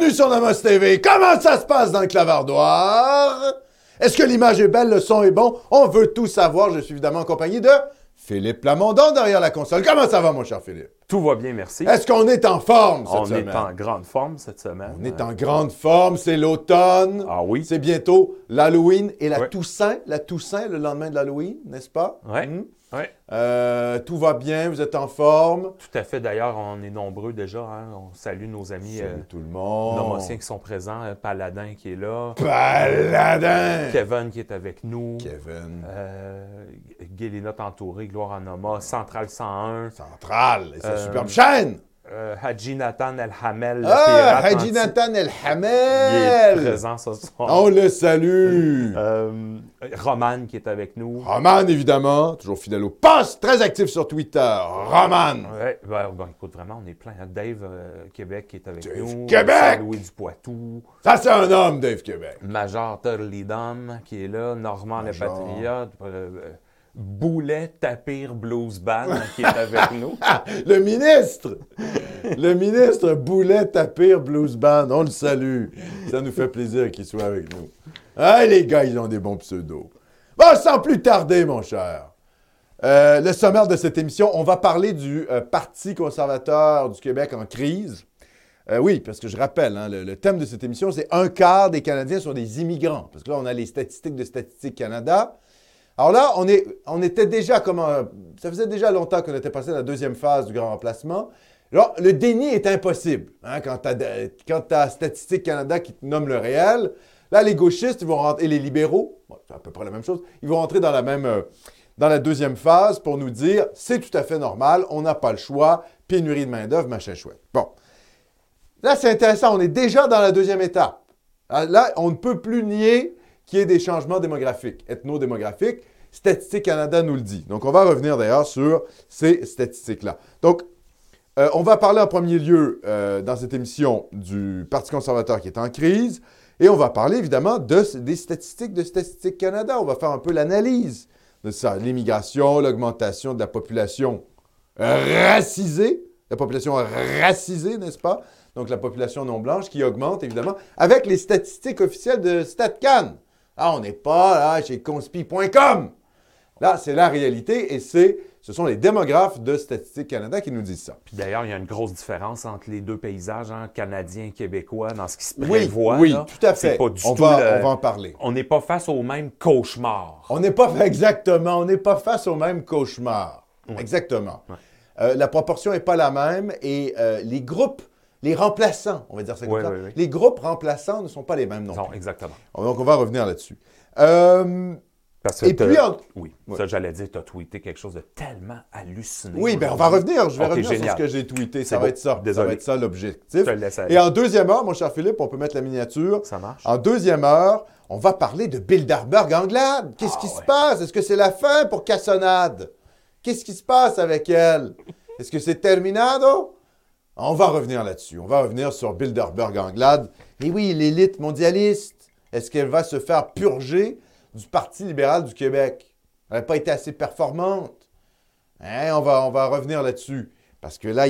Bienvenue sur Namos TV. Comment ça se passe dans le clavardoir? Est-ce que l'image est belle, le son est bon? On veut tout savoir. Je suis évidemment accompagné de Philippe Plamondon derrière la console. Comment ça va, mon cher Philippe? Tout va bien, merci. Est-ce qu'on est en forme cette On semaine? est en grande forme cette semaine. On est en grande forme, c'est l'automne. Ah oui. C'est bientôt l'Halloween et la. Toussaint. La Toussaint, le lendemain de l'Halloween, n'est-ce pas? Ouais. Hmm? Ouais. Euh, tout va bien, vous êtes en forme? Tout à fait. D'ailleurs, on est nombreux déjà. hein. On salue nos amis euh, Salut tout le monde. nomotiens qui sont présents. euh, Paladin qui est là. Paladin! Kevin qui est avec nous. Kevin. Euh, Guélina Entouré, Gloire en Noma. Central 101. Central, et Euh, superbe chaîne. euh, Haji Nathan El Hamel. Ah, Haji Nathan El Il est Hamel. présent ce soir. On le salue. Euh, Roman qui est avec nous. Roman, évidemment, toujours fidèle au poste, très actif sur Twitter. Roman. Ouais, ben, ben, écoute, vraiment, on est plein. hein. Dave euh, Québec qui est avec Dave nous. Québec! Louis du Poitou. Ça, c'est un homme, Dave Québec. Major Turley qui est là. Normand le. Patriote. Boulet Tapir Blues Band qui est avec nous. Le ministre. Le ministre Boulet Tapir Blues Band. On le salue. Ça nous fait plaisir qu'il soit avec nous. Ah, les gars, ils ont des bons pseudos. Bon, sans plus tarder, mon cher. Euh, le sommaire de cette émission, on va parler du euh, Parti conservateur du Québec en crise. Euh, oui, parce que je rappelle, hein, le, le thème de cette émission, c'est un quart des Canadiens sont des immigrants. Parce que là, on a les statistiques de Statistique Canada. Alors là, on, était déjà comme Ça faisait déjà longtemps qu'on était passé à la deuxième phase du grand remplacement. Alors, le déni est impossible. hein, quand tu as, Statistique Canada qui te nomme le réel, là, les gauchistes vont rentrer, et les libéraux, c'est à peu près la même chose, ils vont rentrer dans la même... euh, dans la deuxième phase pour nous dire c'est tout à fait normal, on n'a pas le choix, pénurie de main-d'œuvre, machin chouette. Bon. Là, c'est intéressant, on est déjà dans la deuxième étape. Ah, Là, on ne peut plus nier qu'il y ait des changements démographiques, ethno-démographiques. Statistique Canada nous le dit. Donc, on va revenir d'ailleurs sur ces statistiques-là. Donc, euh, on va parler en premier lieu euh, dans cette émission du Parti conservateur qui est en crise et on va parler évidemment de, des statistiques de Statistique Canada. On va faire un peu l'analyse de ça. L'immigration, l'augmentation de la population racisée, la population racisée, n'est-ce pas? Donc la population non blanche qui augmente évidemment avec les statistiques officielles de StatCan. Ah, on n'est pas là chez conspi.com. Là, c'est la réalité et c'est, ce sont les démographes de Statistique Canada qui nous disent ça. Puis d'ailleurs, il y a une grosse différence entre les deux paysages, hein, canadiens et québécois, dans ce qui se prévoit. oui, là. tout à fait. pas du on, tout va, le- on va en parler. On n'est pas face au même cauchemar. On n'est pas exactement, on n'est pas face au même cauchemar. Exactement. Euh, la proportion n'est pas la même et euh, les groupes, les remplaçants, on va dire ça comme ça, les groupes remplaçants ne sont pas les mêmes non, Non, plus. exactement. Donc on va revenir là-dessus. Euh, Parce que et puis, en- Oui, ça j'allais dire, tu as tweeté quelque chose de tellement hallucinant. oui, ben on va revenir. Je vais revenir sur ce que j'ai tweeté. Ça va être ça. Ça va être ça l'objectif. Et en deuxième heure, mon cher Philippe, on peut mettre la miniature. Ça marche? En deuxième heure, on va parler de Bilderberg Anglade. Qu'est-ce Ah qui se passe? Est-ce que c'est la fin pour Cassonade? Qu'est-ce qui se passe avec elle? Est-ce que c'est terminado? On va revenir là-dessus. On va revenir sur Bilderberg Anglade. Et oui, l'élite mondialiste, est-ce qu'elle va se faire purger du Parti libéral du Québec? Elle n'a pas été assez performante. Hein, on, va, revenir là-dessus. Parce que là,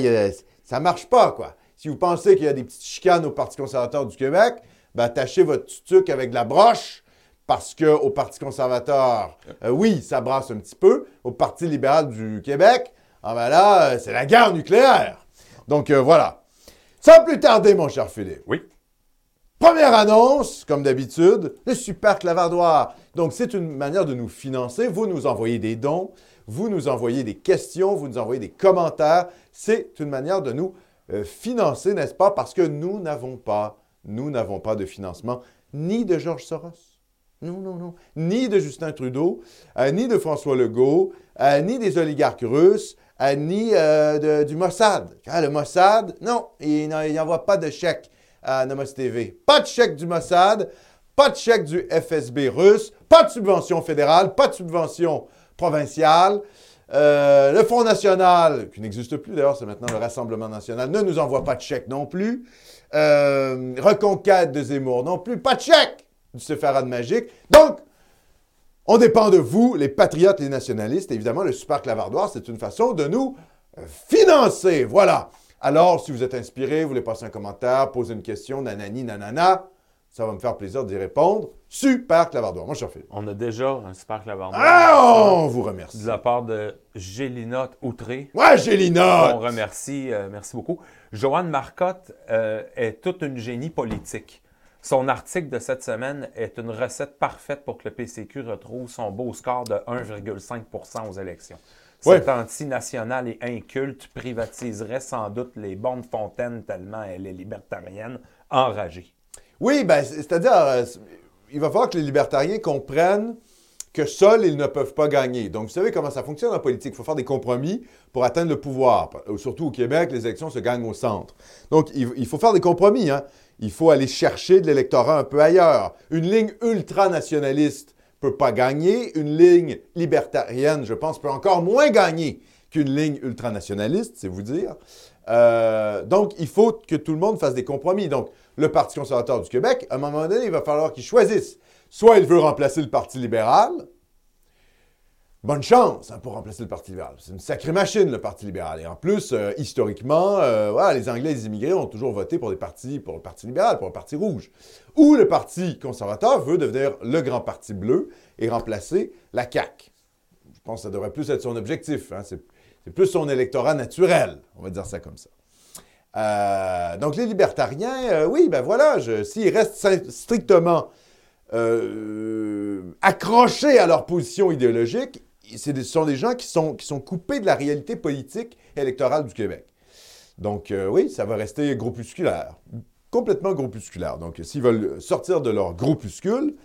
ça ne marche pas, quoi. Si vous pensez qu'il y a des petites chicanes au Parti conservateur du Québec, ben, attachez votre tutuc avec de la broche, parce qu'au Parti conservateur, euh, oui, ça brasse un petit peu. Au Parti libéral du Québec, ah ben là, euh, c'est la guerre nucléaire. Donc euh, voilà. Sans plus tarder, mon cher Philippe. Oui. Première annonce, comme d'habitude, le super clavardoir. Donc, c'est une manière de nous financer. Vous nous envoyez des dons, vous nous envoyez des questions, vous nous envoyez des commentaires. C'est une manière de nous euh, financer, n'est-ce pas? Parce que nous n'avons pas, nous n'avons pas de financement ni de Georges Soros. Non, non, non. Ni de Justin Trudeau, euh, ni de François Legault, euh, ni des oligarques russes, ni euh, du Mossad. Ah, le Mossad, non, il n'en- il n'envoie pas de chèque à Nomos TV. Pas de chèque du Mossad, pas de chèque du FSB russe, pas de subvention fédérale, pas de subvention provinciale. Euh, le Front National, qui n'existe plus d'ailleurs, c'est maintenant le Rassemblement National, ne nous envoie pas de chèque non plus. Euh, Reconquête de Zemmour non plus, pas de chèque du Sepharad Magique. Donc, on dépend de vous, les patriotes, les nationalistes. Évidemment, le super clavardoir, c'est une façon de nous financer. Voilà. Alors, si vous êtes inspiré, vous voulez passer un commentaire, poser une question, nanani, nanana, ça va me faire plaisir d'y répondre. Super clavardoir. Moi, je suis Philippe. On a déjà un super clavardoir. Ah, on vous remercie. De la part de Gélina Outré. Ouais, Gélina! On remercie, euh, merci beaucoup. Joanne Marcotte euh, est toute une génie politique. Son article de cette semaine est une recette parfaite pour que le PCQ retrouve son beau score de 1,5% aux élections. Ouais. Cette antinationale et inculte privatiserait sans doute les bonnes fontaines tellement elle est libertarienne, enragée. Oui, ben, c'est- c'est-à-dire, euh, il va falloir que les libertariens comprennent que seuls, ils ne peuvent pas gagner. Donc, vous savez comment ça fonctionne en politique. Il faut faire des compromis pour atteindre le pouvoir. Surtout au Québec, les élections se gagnent au centre. Donc, il, il faut faire des compromis. Hein. Il faut aller chercher de l'électorat un peu ailleurs. Une ligne ultranationaliste peut pas gagner. Une ligne libertarienne, je pense, peut encore moins gagner qu'une ligne ultranationaliste, c'est vous dire. Euh, donc, il faut que tout le monde fasse des compromis. Donc, le Parti conservateur du Québec, à un moment donné, il va falloir qu'il choisisse. Soit il veut remplacer le Parti libéral. Bonne chance hein, pour remplacer le Parti libéral. C'est une sacrée machine, le Parti libéral. Et en plus, euh, historiquement, euh, les Anglais et les immigrés ont toujours voté pour, le Parti libéral, pour le Parti rouge. Ou le Parti conservateur veut devenir le grand Parti bleu et remplacer la CAQ. Je pense que ça devrait plus être son objectif. hein. C'est plus son électorat naturel, on va dire ça comme ça. Euh, donc les libertariens, oui, ben voilà, s'ils restent strictement accrochés à leur position idéologique, ce sont des gens qui sont, coupés de la réalité politique électorale du Québec. Donc euh, oui, ça va rester groupusculaire, complètement groupusculaire. Donc s'ils veulent sortir de leur groupuscule,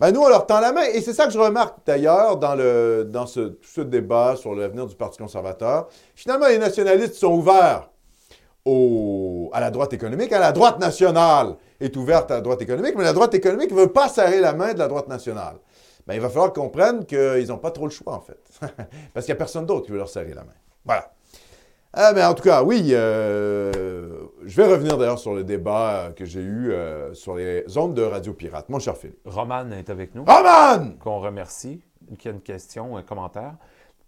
ben nous, on leur tend la main. Et c'est ça que je remarque d'ailleurs dans, ce, ce débat sur l'avenir du Parti conservateur. Finalement, les nationalistes sont ouverts à la droite économique. À la droite nationale est ouverte à la droite économique, mais la droite économique ne veut pas serrer la main de la droite nationale. Ben, il va falloir qu'ils comprennent qu'ils n'ont pas trop le choix, en fait. Parce qu'il n'y a personne d'autre qui veut leur serrer la main. Voilà. Ah, mais en tout cas, oui, euh, je vais revenir d'ailleurs sur le débat que j'ai eu euh, sur les ondes de Radio Pirate. Mon cher Philippe. Roman est avec nous, Roman! qu'on remercie, qui a une question, un commentaire.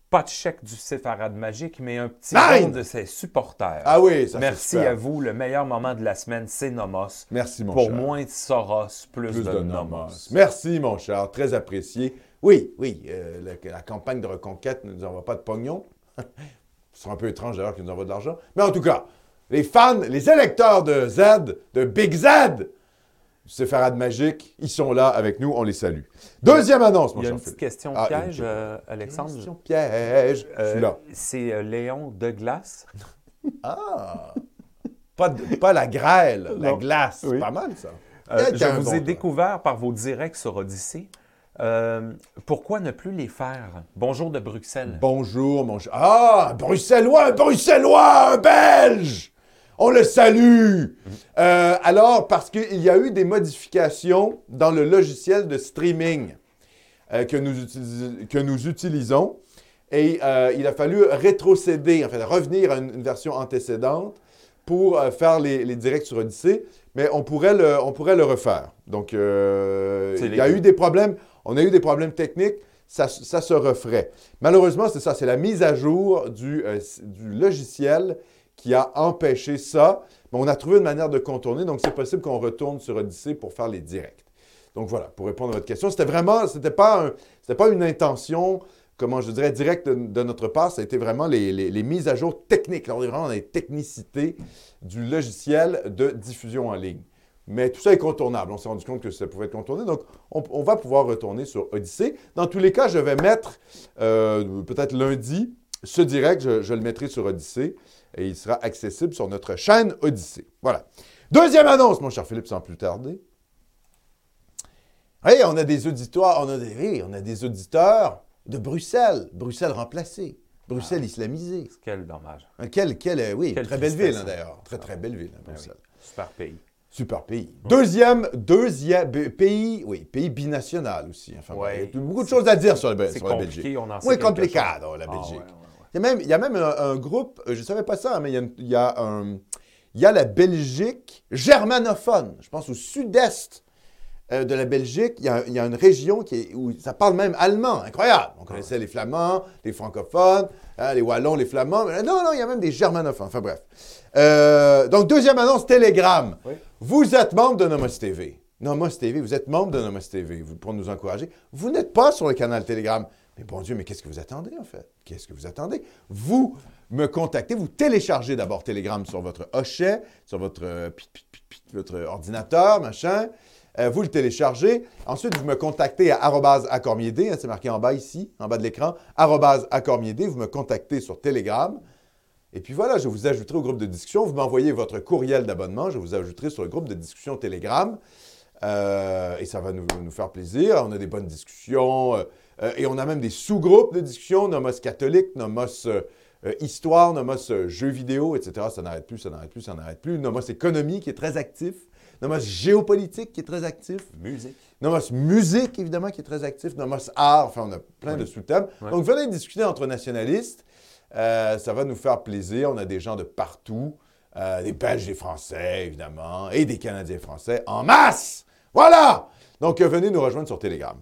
Pas de chèque du séfarade magique, mais un petit don de ses supporters. Ah oui, ça Merci à vous. Le meilleur moment de la semaine, c'est Nomos. Merci, mon Pour cher. moins de Soros, plus, Plus de, de Nomos. nomos. Merci, mon cher. Très apprécié. Oui, oui, euh, la, la campagne de reconquête ne nous envoie pas de pognon. Ce serait un peu étrange d'ailleurs qu'ils nous envoient de l'argent. Mais en tout cas, les fans, les électeurs de Z, de Big Z, Séfarade Magique, ils sont là avec nous. On les salue. Deuxième annonce, mon Il y a cher une petite question Ah, piège, une- euh, Alexandre. Question piège. Euh, c'est euh, Léon de Glace. Ah! Pas, de- pas la grêle, la Non. glace. Oui. Pas mal, ça. Euh, Eh, je vous bon ai découvert par vos directs sur Odyssée. Euh, pourquoi ne plus les faire? Bonjour de Bruxelles. Bonjour, mon cher. Ah, Bruxellois, un Bruxellois, un Belge! On le salue! Euh, alors, parce qu'il y a eu des modifications dans le logiciel de streaming euh, que, nous utilis- que nous utilisons. Et euh, il a fallu rétrocéder, en fait, revenir à une, une version antécédente pour faire les, les directs sur Odyssée, mais on pourrait le, on pourrait le refaire. Donc, il y a eu des problèmes, on a eu des problèmes techniques, ça, ça se referait. Malheureusement, c'est ça, c'est la mise à jour du, du logiciel qui a empêché ça, mais on a trouvé une manière de contourner, donc c'est possible qu'on retourne sur Odyssée pour faire les directs. Donc voilà, pour répondre à votre question, c'était vraiment, c'était pas, pas une intention, comment je dirais, directe de, notre part, ça a été vraiment les, mises à jour techniques. On est vraiment dans les technicités du logiciel de diffusion en ligne. Mais tout ça est contournable. On s'est rendu compte que ça pouvait être contourné. Donc, on, va pouvoir retourner sur Odyssée. Dans tous les cas, je vais mettre, euh, peut-être lundi, ce direct, je, je le mettrai sur Odyssée et il sera accessible sur notre chaîne Odyssée. Voilà. Deuxième annonce, mon cher Philippe, sans plus tarder. Hey, on a des auditoires, on a des, hey, on a des auditeurs de Bruxelles. Bruxelles remplacée. Bruxelles islamisée. Quel dommage. Quelle, quelle, euh, oui, très belle ville hein, hein. d'ailleurs. Très, très belle ville, hein, oui. Bruxelles. Super pays. Super pays. Deuxième, deuxième b- pays, oui, pays binational aussi. Enfin, Ouais. il y a beaucoup de choses à dire sur, la compliqué, Belgique. on en sait Oui, complicado, chose. la Ah, Belgique. Il y a même, il y a même un, un groupe, euh, je ne savais pas ça, mais il y a, une- il y a un, il y a la Belgique germanophone, je pense au sud-est euh, de la Belgique, il y, a, il y a une région qui est, où ça parle même allemand. Incroyable. On connaissait les Flamands, les francophones, hein, les Wallons, les Flamands. Mais non, non, il y a même des germanophones. Enfin bref. Euh, donc, deuxième annonce, Telegram. Oui. Vous êtes membre de Nomos TV. Nomos TV, vous êtes membre de Nomos TV vous, pour nous encourager. Vous n'êtes pas sur le canal Telegram. Mais bon Dieu, mais qu'est-ce que vous attendez en fait? Qu'est-ce que vous attendez? Vous me contactez, vous téléchargez d'abord Telegram sur votre hochet, sur votre, euh, votre ordinateur, machin. Euh, vous le téléchargez. Ensuite, vous me contactez à accormier.d, hein, c'est marqué en bas ici, en bas de l'écran, accormier.d. Vous me contactez sur Telegram. Et puis voilà, je vous ajouterai au groupe de discussion. Vous m'envoyez votre courriel d'abonnement, je vous ajouterai sur le groupe de discussion Telegram. Euh, et ça va nous faire plaisir. On a des bonnes discussions. Euh, et on a même des sous-groupes de discussion, Nomos catholique, Nomos euh, euh, histoire, Nomos jeux vidéo, etc. Ça n'arrête plus, ça n'arrête plus, ça n'arrête plus. Nomos économie qui est très actif. Nomos géopolitique qui est très actif. Musique. Nomos musique, évidemment, qui est très actif. Nomos art, enfin, on a plein Oui. de sous-thèmes. Donc, venez discuter entre nationalistes. Euh, ça va nous faire plaisir. On a des gens de partout. Euh, des Belges, des Français, évidemment, et des Canadiens français en masse. Voilà! Donc, venez nous rejoindre sur Telegram.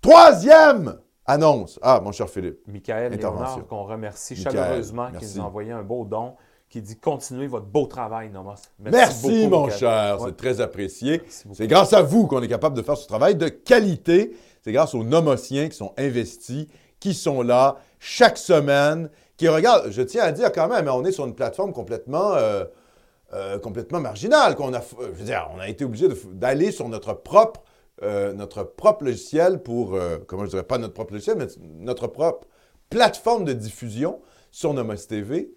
Troisième annonce. Ah, mon cher Philippe. Michael. Léonard, qu'on remercie Michael, chaleureusement, qui merci. nous a envoyé un beau don, qui dit Continuez votre beau travail, Nomos. Merci, beaucoup, mon Michael. cher. Ouais. C'est très apprécié. Merci. C'est grâce à vous qu'on est capable de faire ce travail de qualité. C'est grâce aux nomotiens qui sont investis, qui sont là chaque semaine, qui regardent. Je tiens à dire quand même, on est sur une plateforme complètement, euh, euh, complètement marginale. Qu'on a, je veux dire, on a été obligé d'aller sur notre propre, euh, notre propre logiciel pour, euh, comment je dirais, pas notre propre logiciel, mais notre propre plateforme de diffusion sur Nomos TV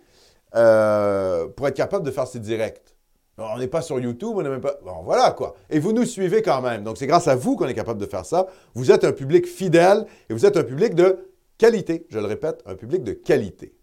euh, pour être capable de faire ces directs. On n'est pas sur YouTube, on n'est même pas. Bon, voilà quoi. Et vous nous suivez quand même. Donc, c'est grâce à vous qu'on est capable de faire ça. Vous êtes un public fidèle et vous êtes un public de qualité. Je le répète, un public de qualité.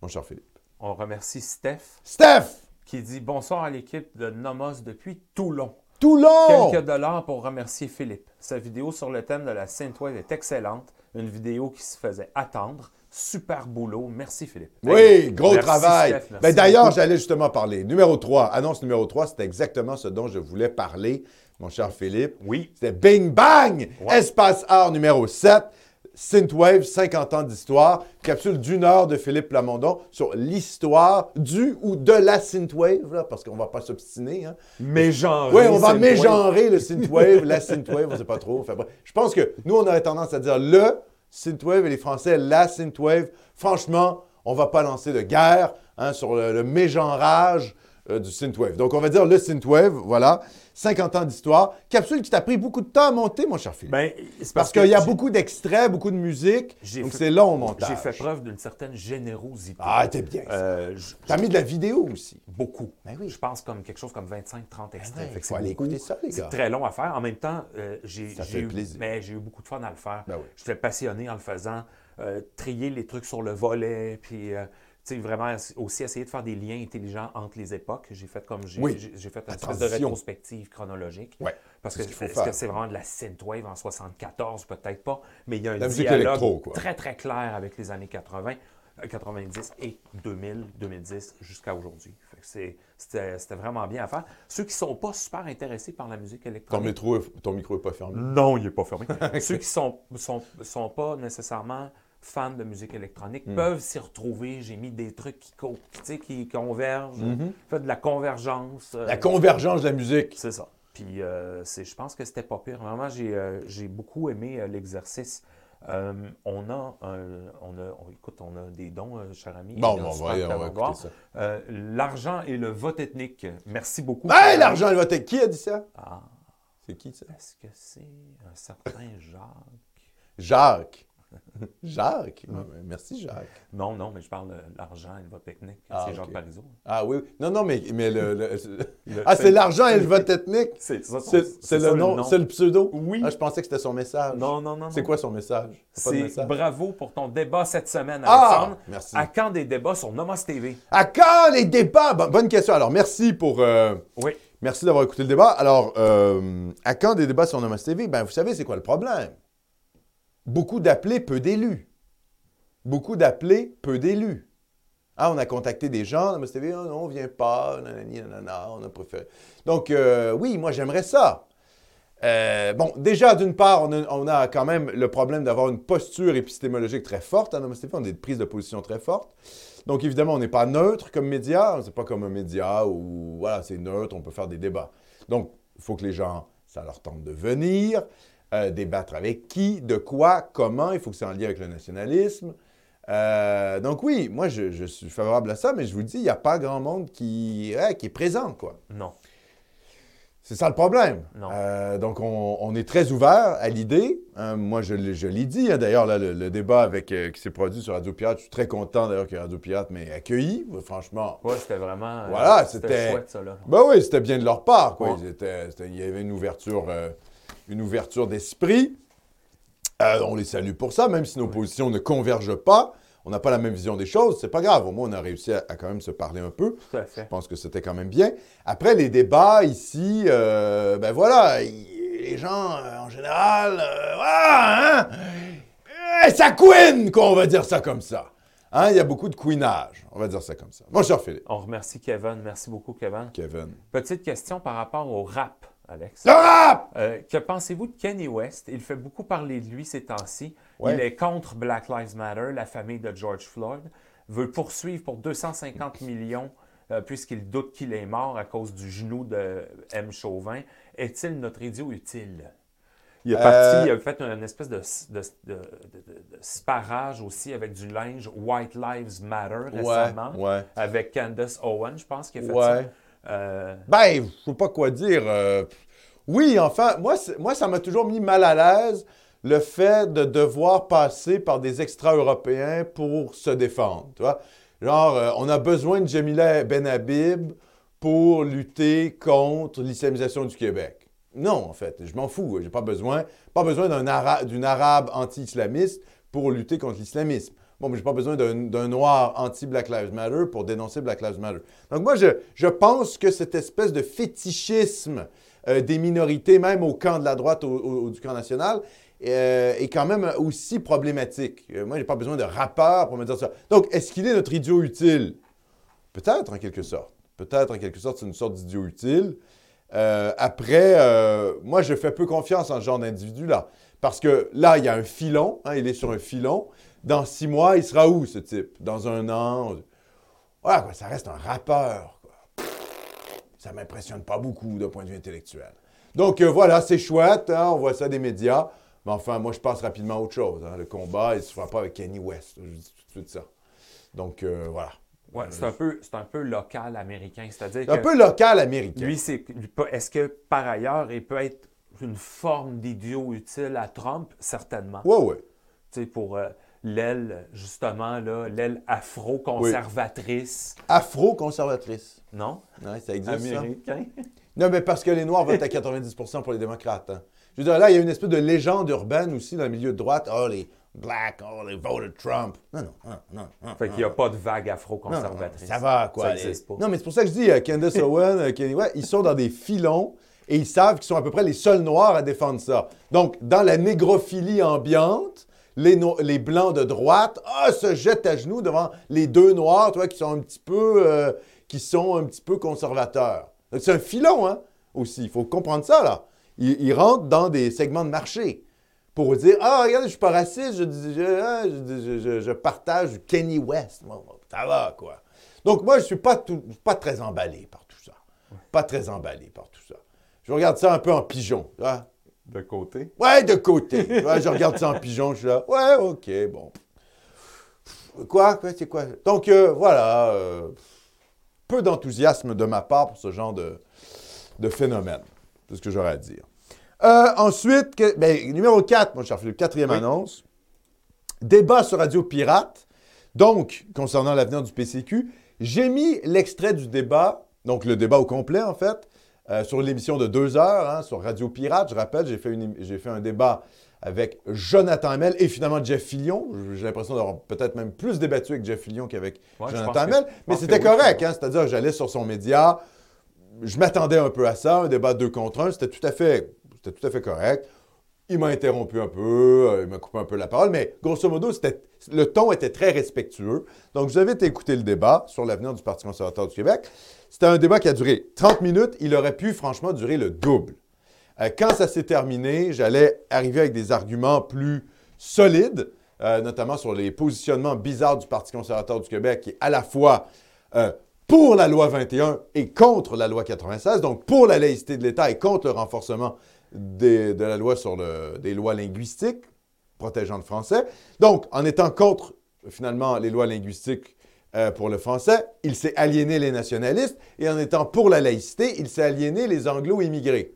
Mon cher Philippe. On remercie Steph, Steph! qui dit Bonsoir à l'équipe de Nomos depuis Toulon. Toulon! Quelques dollars pour remercier Philippe. Sa vidéo sur le thème de la Sainte-Wave est excellente. Une vidéo qui se faisait attendre. Super boulot. Merci, Philippe. Oui, gros merci, travail. Steph, Ben, D'ailleurs, j'allais justement parler. Numéro 3, annonce numéro 3, c'était exactement ce dont je voulais parler, mon cher Philippe. Oui. C'était Bing Bang! Ouais. Espace Art numéro 7. Synthwave, 50 ans d'histoire. Capsule d'une heure de Philippe Plamondon sur l'histoire du ou de la Synthwave, là, parce qu'on ne va pas s'obstiner. Hein. Mégenré. Oui, on va mégenrer le synthwave, la synthwave, on ne sait pas trop. Enfin, bref. je pense que nous, on aurait tendance à dire le synthwave et les Français la synthwave. Franchement, on ne va pas lancer de guerre hein, sur le, le mégenrage euh, du synthwave. Donc, on va dire le synthwave, voilà. 50 ans d'histoire. Capsule qui t'a pris beaucoup de temps à monter, mon cher Philippe. Ben, c'est parce qu'il y a beaucoup d'extraits, beaucoup de musique. Donc, fait- c'est long au montage. J'ai fait preuve d'une certaine générosité. Ah, t'es bien. Euh, T'as mis de la vidéo aussi. beaucoup. Ben oui. Je pense comme quelque chose comme 25-30 extraits. ouais, Fait que faut c'est aller écouter ça, les C'est gars. très long à faire. En même temps, euh, j'ai eu, plaisir. mais j'ai eu beaucoup de fun à le faire. Ben oui. J'étais passionné en le faisant. trier les trucs sur le volet, puis sais, vraiment aussi essayer de faire des liens intelligents entre les époques. J'ai fait comme j'ai Oui. fait une espèce de rétrospective chronologique. Ouais. Parce C'est que ce c'est vraiment de la synthwave en 74, peut-être pas, mais il y a un La dialogue quoi. très très clair avec les années 80, euh, 90 et 2000, 2010 jusqu'à aujourd'hui. C'était vraiment bien à faire. Ceux qui sont pas super intéressés par la musique Ton, électronique. métro, est- ton micro n'est pas fermé. Non, il n'est pas fermé. Ceux qui sont, sont, sont pas nécessairement fans de musique électronique Hmm. peuvent s'y retrouver. J'ai mis des trucs qui, co- qui convergent, Mhm. fait de la convergence. euh, La convergence de la musique. c'est ça. Puis euh, je pense que c'était pas pire. Vraiment, j'ai euh, beaucoup aimé euh, l'exercice. Euh, on, a, un- on a, on- écoute, on a des dons, euh, cher ami. Bon, bon, on le va, on va écouter ça. Euh, L'argent et le vote ethnique. Merci beaucoup. Hey, l'argent, ami. il va être... Qui a dit ça? Ah, C'est qui ça? est-ce que c'est un certain Jacques? Jacques. Jacques? Merci, Jacques. Non, non, mais je parle de l'argent et le vote technique. Ah, c'est Jacques ok. Parizeau. Ah oui. Non, non, mais, mais le... le- Le- Ah, c'est l'argent et le vote ethnique? C'est ça, son- C'est c'est ça, le nom, c'est le pseudo? Oui. Ah, je pensais que c'était son message. Non, non, non. C'est non. quoi son message? C'est message? bravo pour ton débat cette semaine, Ah! Alexandre. Merci. À quand des débats sur Nomos TV? À quand les débats? Bon- bonne question. Alors, merci pour... euh, Oui. Merci d'avoir écouté le débat. Alors, euh, à quand des débats sur Nomos TV? Ben, vous savez, c'est quoi le problème? Beaucoup d'appelés, peu d'élus. Beaucoup d'appelés, peu d'élus. Ah, on a contacté des gens, Nomos TV, ah non, on vient pas, nanani, nanana, on a préféré. Donc, euh, oui, moi, j'aimerais ça. Euh, bon, déjà, d'une part, on a, quand même le problème d'avoir une posture épistémologique très forte. Namaste, on a des prises de position très fortes. Donc, évidemment, on n'est pas neutre comme média. C'est pas comme un média où, voilà, c'est neutre, on peut faire des débats. Donc, il faut que les gens, ça leur tente de venir, euh, débattre avec qui, de quoi, comment. Il faut que c'est en lien avec le nationalisme. Euh, donc oui, moi, je, je suis favorable à ça, mais je vous dis, il n'y a pas grand monde qui, ouais, qui est présent, quoi. Non. C'est ça le problème. Non. Euh, donc, on, on est très ouvert à l'idée. Hein, moi, je, l'ai- je l'ai dit. hein, d'ailleurs, là, le, le débat avec, euh, qui s'est produit sur Radio Pirate, je suis très content d'ailleurs que Radio Pirate m'ait accueilli. Franchement, Ouais, c'était vraiment. Voilà, c'était- chouette, ça, là. ben oui, c'était bien de leur part. Quoi. Ouais. Ils étaient- c'était- il y avait une ouverture, euh, une ouverture d'esprit. Euh, on les salue pour ça, même si nos positions ne convergent pas. On n'a pas la même vision des choses. C'est pas grave. Au moins, on a réussi à, à quand même se parler un peu. Tout à fait. Je pense que c'était quand même bien. Après, les débats ici, euh, ben voilà, il- les gens, euh, en général, hein, euh, ça couine, quoi, on va dire ça comme ça. Hein, il y a beaucoup de couinage, on va dire ça comme ça. Mon cher Philippe, On remercie Kevin. Merci beaucoup, Kevin. Kevin. Petite question par rapport au rap, Alex. Le rap! Euh, que pensez-vous de Kanye West? Il fait beaucoup parler de lui ces temps-ci. Ouais. Il est contre Black Lives Matter, la famille de George Floyd, veut poursuivre pour 250 millions euh, puisqu'il doute qu'il est mort à cause du genou de M. Chauvin. Est-il notre idiot utile? Il a, parti, Euh, il a fait une espèce de, de, de- de- de sparage aussi avec du linge White Lives Matter récemment, ouais. avec Candace Owen, je pense, qui a fait Ouais. ça. Euh, Ben, je sais pas quoi dire. euh, oui, enfin, moi, moi ça m'a toujours mis mal à l'aise le fait de devoir passer par des extra-européens pour se défendre. Tu vois? Genre, euh, on a besoin de Jamila Ben Habib pour lutter contre l'islamisation du Québec. Non, en fait, je m'en fous. J'ai pas besoin, pas besoin d'une arabe anti-islamiste pour lutter contre l'islamisme. Bon, mais j'ai pas besoin d'un noir anti-Black Lives Matter pour dénoncer Black Lives Matter. Donc moi, je, je pense que cette espèce de fétichisme euh, des minorités, même au camp de la droite au, du camp national, euh, est quand même aussi problématique. Euh, moi, j'ai pas besoin de rappeur pour me dire ça. Donc, est-ce qu'il est notre idiot utile? Peut-être, en quelque sorte. Peut-être, en quelque sorte, c'est une sorte d'idiot utile. Après, moi, je fais peu confiance en ce genre d'individu-là. Parce que là, il y a un filon, hein, il est sur un filon. Dans six mois, il sera où, ce type? Dans un an? Voilà, quoi, ça reste un rappeur. Quoi. Ça m'impressionne pas beaucoup d'un point de vue intellectuel. Donc, euh, voilà, c'est chouette, hein, on voit ça des médias. Mais enfin, moi, je passe rapidement à autre chose. hein. Le combat, il ne se fera pas avec Kanye West. Je dis tout de suite ça. Donc, euh, voilà. ouais, c'est un, peu- c'est un peu local américain, c'est-à-dire Un que peu local américain. lui, c'est, est-ce que par ailleurs, il peut être une forme d'idiot utile à Trump? Certainement. Ouais, ouais. Tu sais, pour euh, l'aile, justement, là, l'aile afro-conservatrice, Afro-conservatrice. non? Ouais, ça existe, ça? Américain? Non, mais parce que les Noirs votent à 90 pour les démocrates. hein. Je veux dire, là, il y a une espèce de légende urbaine aussi dans le milieu de droite. Oh, les blacks, oh, les voted Trump. Non, non, non, non. non, Fait qu'il n'y a pas de vague non, non, afro-conservatrice. Ça va, quoi. Ça les- n'existe pas. Non, mais c'est pour ça que je dis, euh, Candace Owen, euh, West, ils sont dans des filons et ils savent qu'ils sont à peu près les seuls Noirs à défendre ça. Donc, dans la négrophilie ambiante, les, no- les Blancs de droite ah, se jettent à genoux devant les deux Noirs, tu vois, qui sont un petit peu, euh, qui sont un petit peu conservateurs. C'est un filon, hein, aussi. Il faut comprendre ça, là. Ils, ils rentrent dans des segments de marché pour dire Ah, regardez, je suis pas raciste, je, hein, je- je- partage Kenny West. Bon, ça va, quoi. Donc, moi, je suis pas, tout- pas très emballé par tout ça. Pas très emballé par tout ça. Je regarde ça un peu en pigeon. De côté? Ouais, de côté. Je regarde ça en pigeon, je suis là. Ouais, OK, bon. Quoi? Quoi? C'est quoi? Donc, euh, voilà. euh, peu d'enthousiasme de ma part pour ce genre de, de phénomène. C'est ce que j'aurais à dire. Euh, ensuite, que- ben, numéro 4, mon cher Philippe, quatrième Oui. annonce. Débat sur Radio Pirate. Donc, concernant l'avenir du PCQ, j'ai mis l'extrait du débat, donc le débat au complet en fait, euh, sur l'émission de deux heures hein, sur Radio Pirate. Je rappelle, j'ai fait, une- j'ai fait un débat avec Jonathan Hamel et finalement Jeff Fillion. J'ai l'impression d'avoir peut-être même plus débattu avec Jeff Fillion qu'avec Ouais, Jonathan Hamel. Mais c'était oui, correct, hein, c'est-à-dire j'allais sur son média, je m'attendais un peu à ça, un débat deux contre un, c'était tout à fait, c'était tout à fait correct. Il m'a interrompu un peu, euh, il m'a coupé un peu la parole, mais grosso modo, le ton était très respectueux. Donc, je vous invite à le débat sur l'avenir du Parti conservateur du Québec. C'était un débat qui a duré 30 minutes. Il aurait pu, franchement, durer le double. Euh, quand ça s'est terminé, j'allais arriver avec des arguments plus solides, euh, notamment sur les positionnements bizarres du Parti conservateur du Québec, qui est à la fois pour la loi 21 et contre la loi 96, donc pour la laïcité de l'État et contre le renforcement des- de la loi sur le- des lois linguistiques protégeant le français. Donc, en étant contre, finalement, les lois linguistiques euh, pour le français, il s'est aliéné les nationalistes, et en étant pour la laïcité, il s'est aliéné les anglo-immigrés.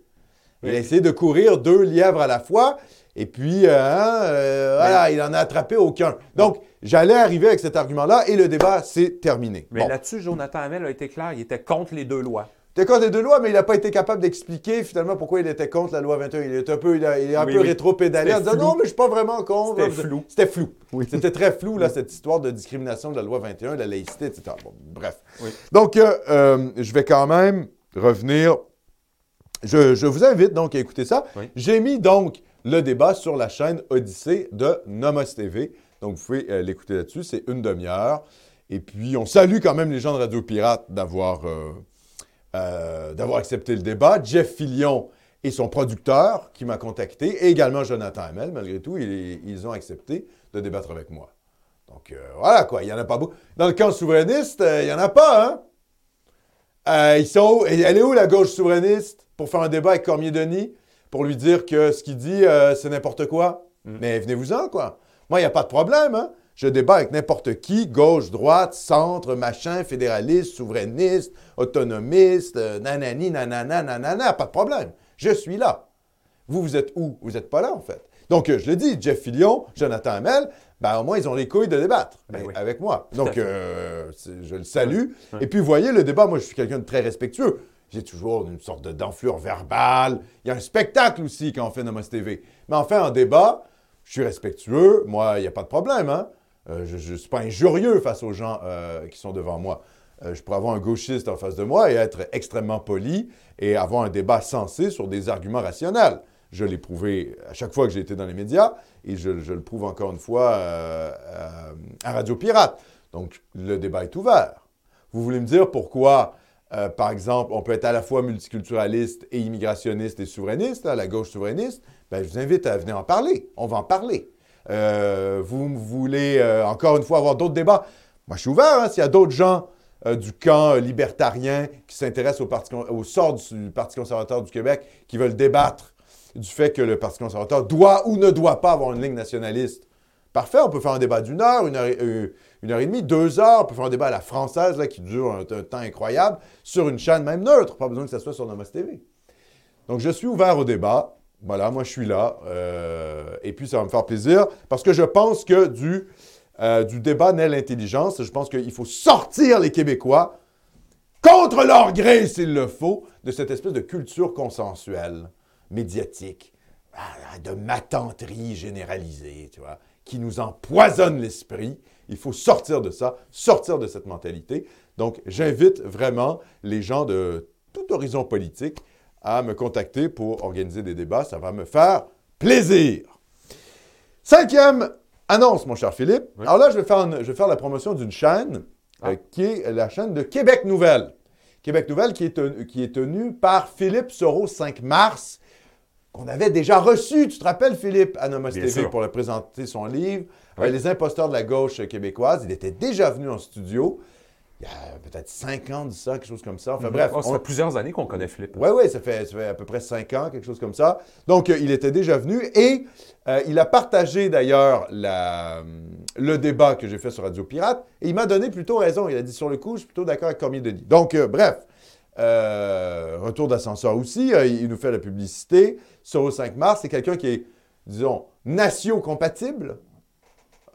Il a essayé de courir deux lièvres à la fois, et puis, euh, hein, euh, voilà, il en a attrapé aucun. Donc, j'allais arriver avec cet argument-là, et le débat s'est terminé. Mais Bon. là-dessus, Jonathan Hamel a été clair, il était contre les deux lois. Il était contre les deux lois, mais il n'a pas été capable d'expliquer finalement pourquoi il était contre la loi 21. Il est un peu, il a- il est un Oui, peu oui. rétro-pédalé en disant non, mais je suis pas vraiment contre. C'était flou. C'était flou. C'était très flou, là, cette histoire de discrimination de la loi 21, de la laïcité, etc. Bon, bref. Donc, euh, euh, je vais quand même revenir. Je, je vous invite donc à écouter ça. J'ai mis donc le débat sur la chaîne Odyssée de Nomos TV. Donc, vous pouvez euh, l'écouter là-dessus. C'est une demi-heure. Et puis, on salue quand même les gens de Radio Pirate d'avoir euh, euh, d'avoir accepté le débat. Jeff Fillion et son producteur qui m'a contacté, et également Jonathan Hamel, malgré tout, ils, ils ont accepté de débattre avec moi. Donc, euh, voilà quoi, il n'y en a pas beaucoup. Dans le camp souverainiste, euh, il n'y en a pas, hein? Ils sont où? Elle est où la gauche souverainiste pour faire un débat avec Cormier-Denis pour lui dire que ce qu'il dit, c'est n'importe quoi? Mais venez-vous-en, quoi. Moi, il n'y a pas de problème, hein? Je débat avec n'importe qui, gauche, droite, centre, machin, fédéraliste, souverainiste, autonomiste, euh, nanani, nanana, nanana, pas de problème. Je suis là. Vous, vous êtes où? Vous n'êtes pas là, en fait. Donc, euh, je le dis, Jeff Fillion, Jonathan Hamel, ben, au moins, ils ont les couilles de débattre Ben oui. avec moi. Donc, euh, je le salue. Et puis, vous voyez, le débat, moi, je suis quelqu'un de très respectueux. J'ai toujours une sorte de d'enflure verbale. Il y a un spectacle aussi quand on fait Nomos TV. Mais enfin, en débat, je suis respectueux. Moi, il n'y a pas de problème. Hein? Euh, je ne suis pas injurieux face aux gens euh, qui sont devant moi. Euh, je pourrais avoir un gauchiste en face de moi et être extrêmement poli et avoir un débat sensé sur des arguments rationnels. Je l'ai prouvé à chaque fois que j'ai été dans les médias et je, le prouve encore une fois à Radio Pirate. Donc, le débat est ouvert. Vous voulez me dire pourquoi, par exemple, on peut être à la fois multiculturaliste et immigrationniste et souverainiste, là, la gauche souverainiste? Ben, je vous invite à venir en parler. On va en parler. Euh, vous voulez, euh, encore une fois, avoir d'autres débats? Moi, je suis ouvert. hein, S'il y a d'autres gens euh, du camp libertarien qui s'intéressent au, sort du Parti conservateur du Québec, qui veulent débattre du fait que le Parti conservateur doit ou ne doit pas avoir une ligne nationaliste, Parfait, on peut faire un débat d'une heure, une heure, et- une heure et demie, deux heures. On peut faire un débat à la française là, qui dure un, un temps incroyable sur une chaîne même neutre. Pas besoin que ça soit sur Nomos TV. Donc, je suis ouvert au débat. Voilà, moi, je suis là. euh, et puis, ça va me faire plaisir parce que je pense que du, euh, du débat naît l'intelligence. Je pense qu'il faut sortir les Québécois contre leur gré, s'il le faut, de cette espèce de culture consensuelle, médiatique, ah, de matanterie généralisée, tu vois, qui nous empoisonne l'esprit. Il faut sortir de ça, sortir de cette mentalité. Donc, j'invite vraiment les gens de tout horizon politique à me contacter pour organiser des débats. Ça va me faire plaisir. Cinquième annonce, mon cher Philippe. Oui. Alors là, je vais faire, une- je vais faire la promotion d'une chaîne Ah. euh, qui est la chaîne de Québec Nouvelle. Québec Nouvelle qui est, tenu- tenue par Philippe Soro 5 mars, qu'on avait déjà reçu, tu te rappelles, Philippe, à Nomos Bien TV sûr. pour le présenter son livre, Oui. euh, Les imposteurs de la gauche québécoise. Il était déjà venu en studio. Il y a peut-être 5 ans de ça, quelque chose comme ça. Enfin bref, Oh, ça on- fait plusieurs années qu'on connaît Philippe. oui, oui, ça fait, ça fait à peu près cinq ans, quelque chose comme ça. Donc, euh, il était déjà venu et euh, il a partagé d'ailleurs la- le débat que j'ai fait sur Radio Pirate et il m'a donné plutôt raison. Il a dit sur le coup, je suis plutôt d'accord avec Cormier Denis. Donc, euh, bref, euh, retour d'ascenseur aussi, euh, il nous fait la publicité. Sur le 5 mars, c'est quelqu'un qui est, disons, natio-compatible.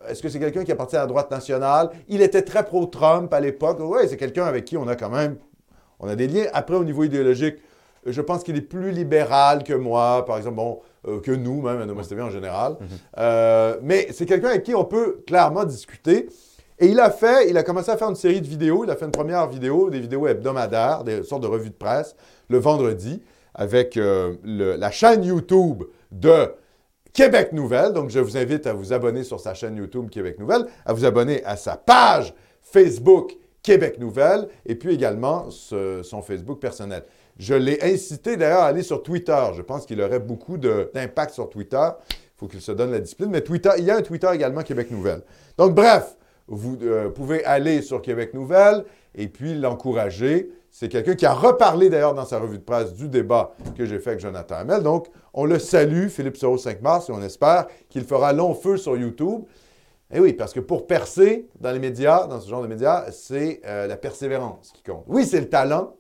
Est-ce que c'est quelqu'un qui appartient à la droite nationale? Il était très pro-Trump à l'époque. Oui, c'est quelqu'un avec qui on a quand même on a des liens. Après, au niveau idéologique, je pense qu'il est plus libéral que moi, par exemple, bon, euh, que nous, même à TV en général. Euh, mais c'est quelqu'un avec qui on peut clairement discuter. Et il a fait, il a commencé à faire une série de vidéos. Il a fait une première vidéo, des vidéos hebdomadaires, des sortes de revues de presse, le vendredi, avec euh, le- la chaîne YouTube de Québec Nouvelle. Donc, je vous invite à vous abonner sur sa chaîne YouTube Québec Nouvelle, à vous abonner à sa page Facebook Québec Nouvelle et puis également son Facebook personnel. Je l'ai incité d'ailleurs à aller sur Twitter. Je pense qu'il aurait beaucoup d'impact sur Twitter. Il faut qu'il se donne la discipline. Mais Twitter, il y a un Twitter également Québec Nouvelle. Donc, bref, vous euh, pouvez aller sur Québec Nouvelle et puis l'encourager. C'est quelqu'un qui a reparlé d'ailleurs dans sa revue de presse du débat que j'ai fait avec Jonathan Hamel. Donc, on le salue, Philippe Soro 5 mars, et on espère qu'il fera long feu sur YouTube. Eh oui, parce que pour percer dans les médias, dans ce genre de médias, c'est euh, la persévérance qui compte. Oui, c'est le talent.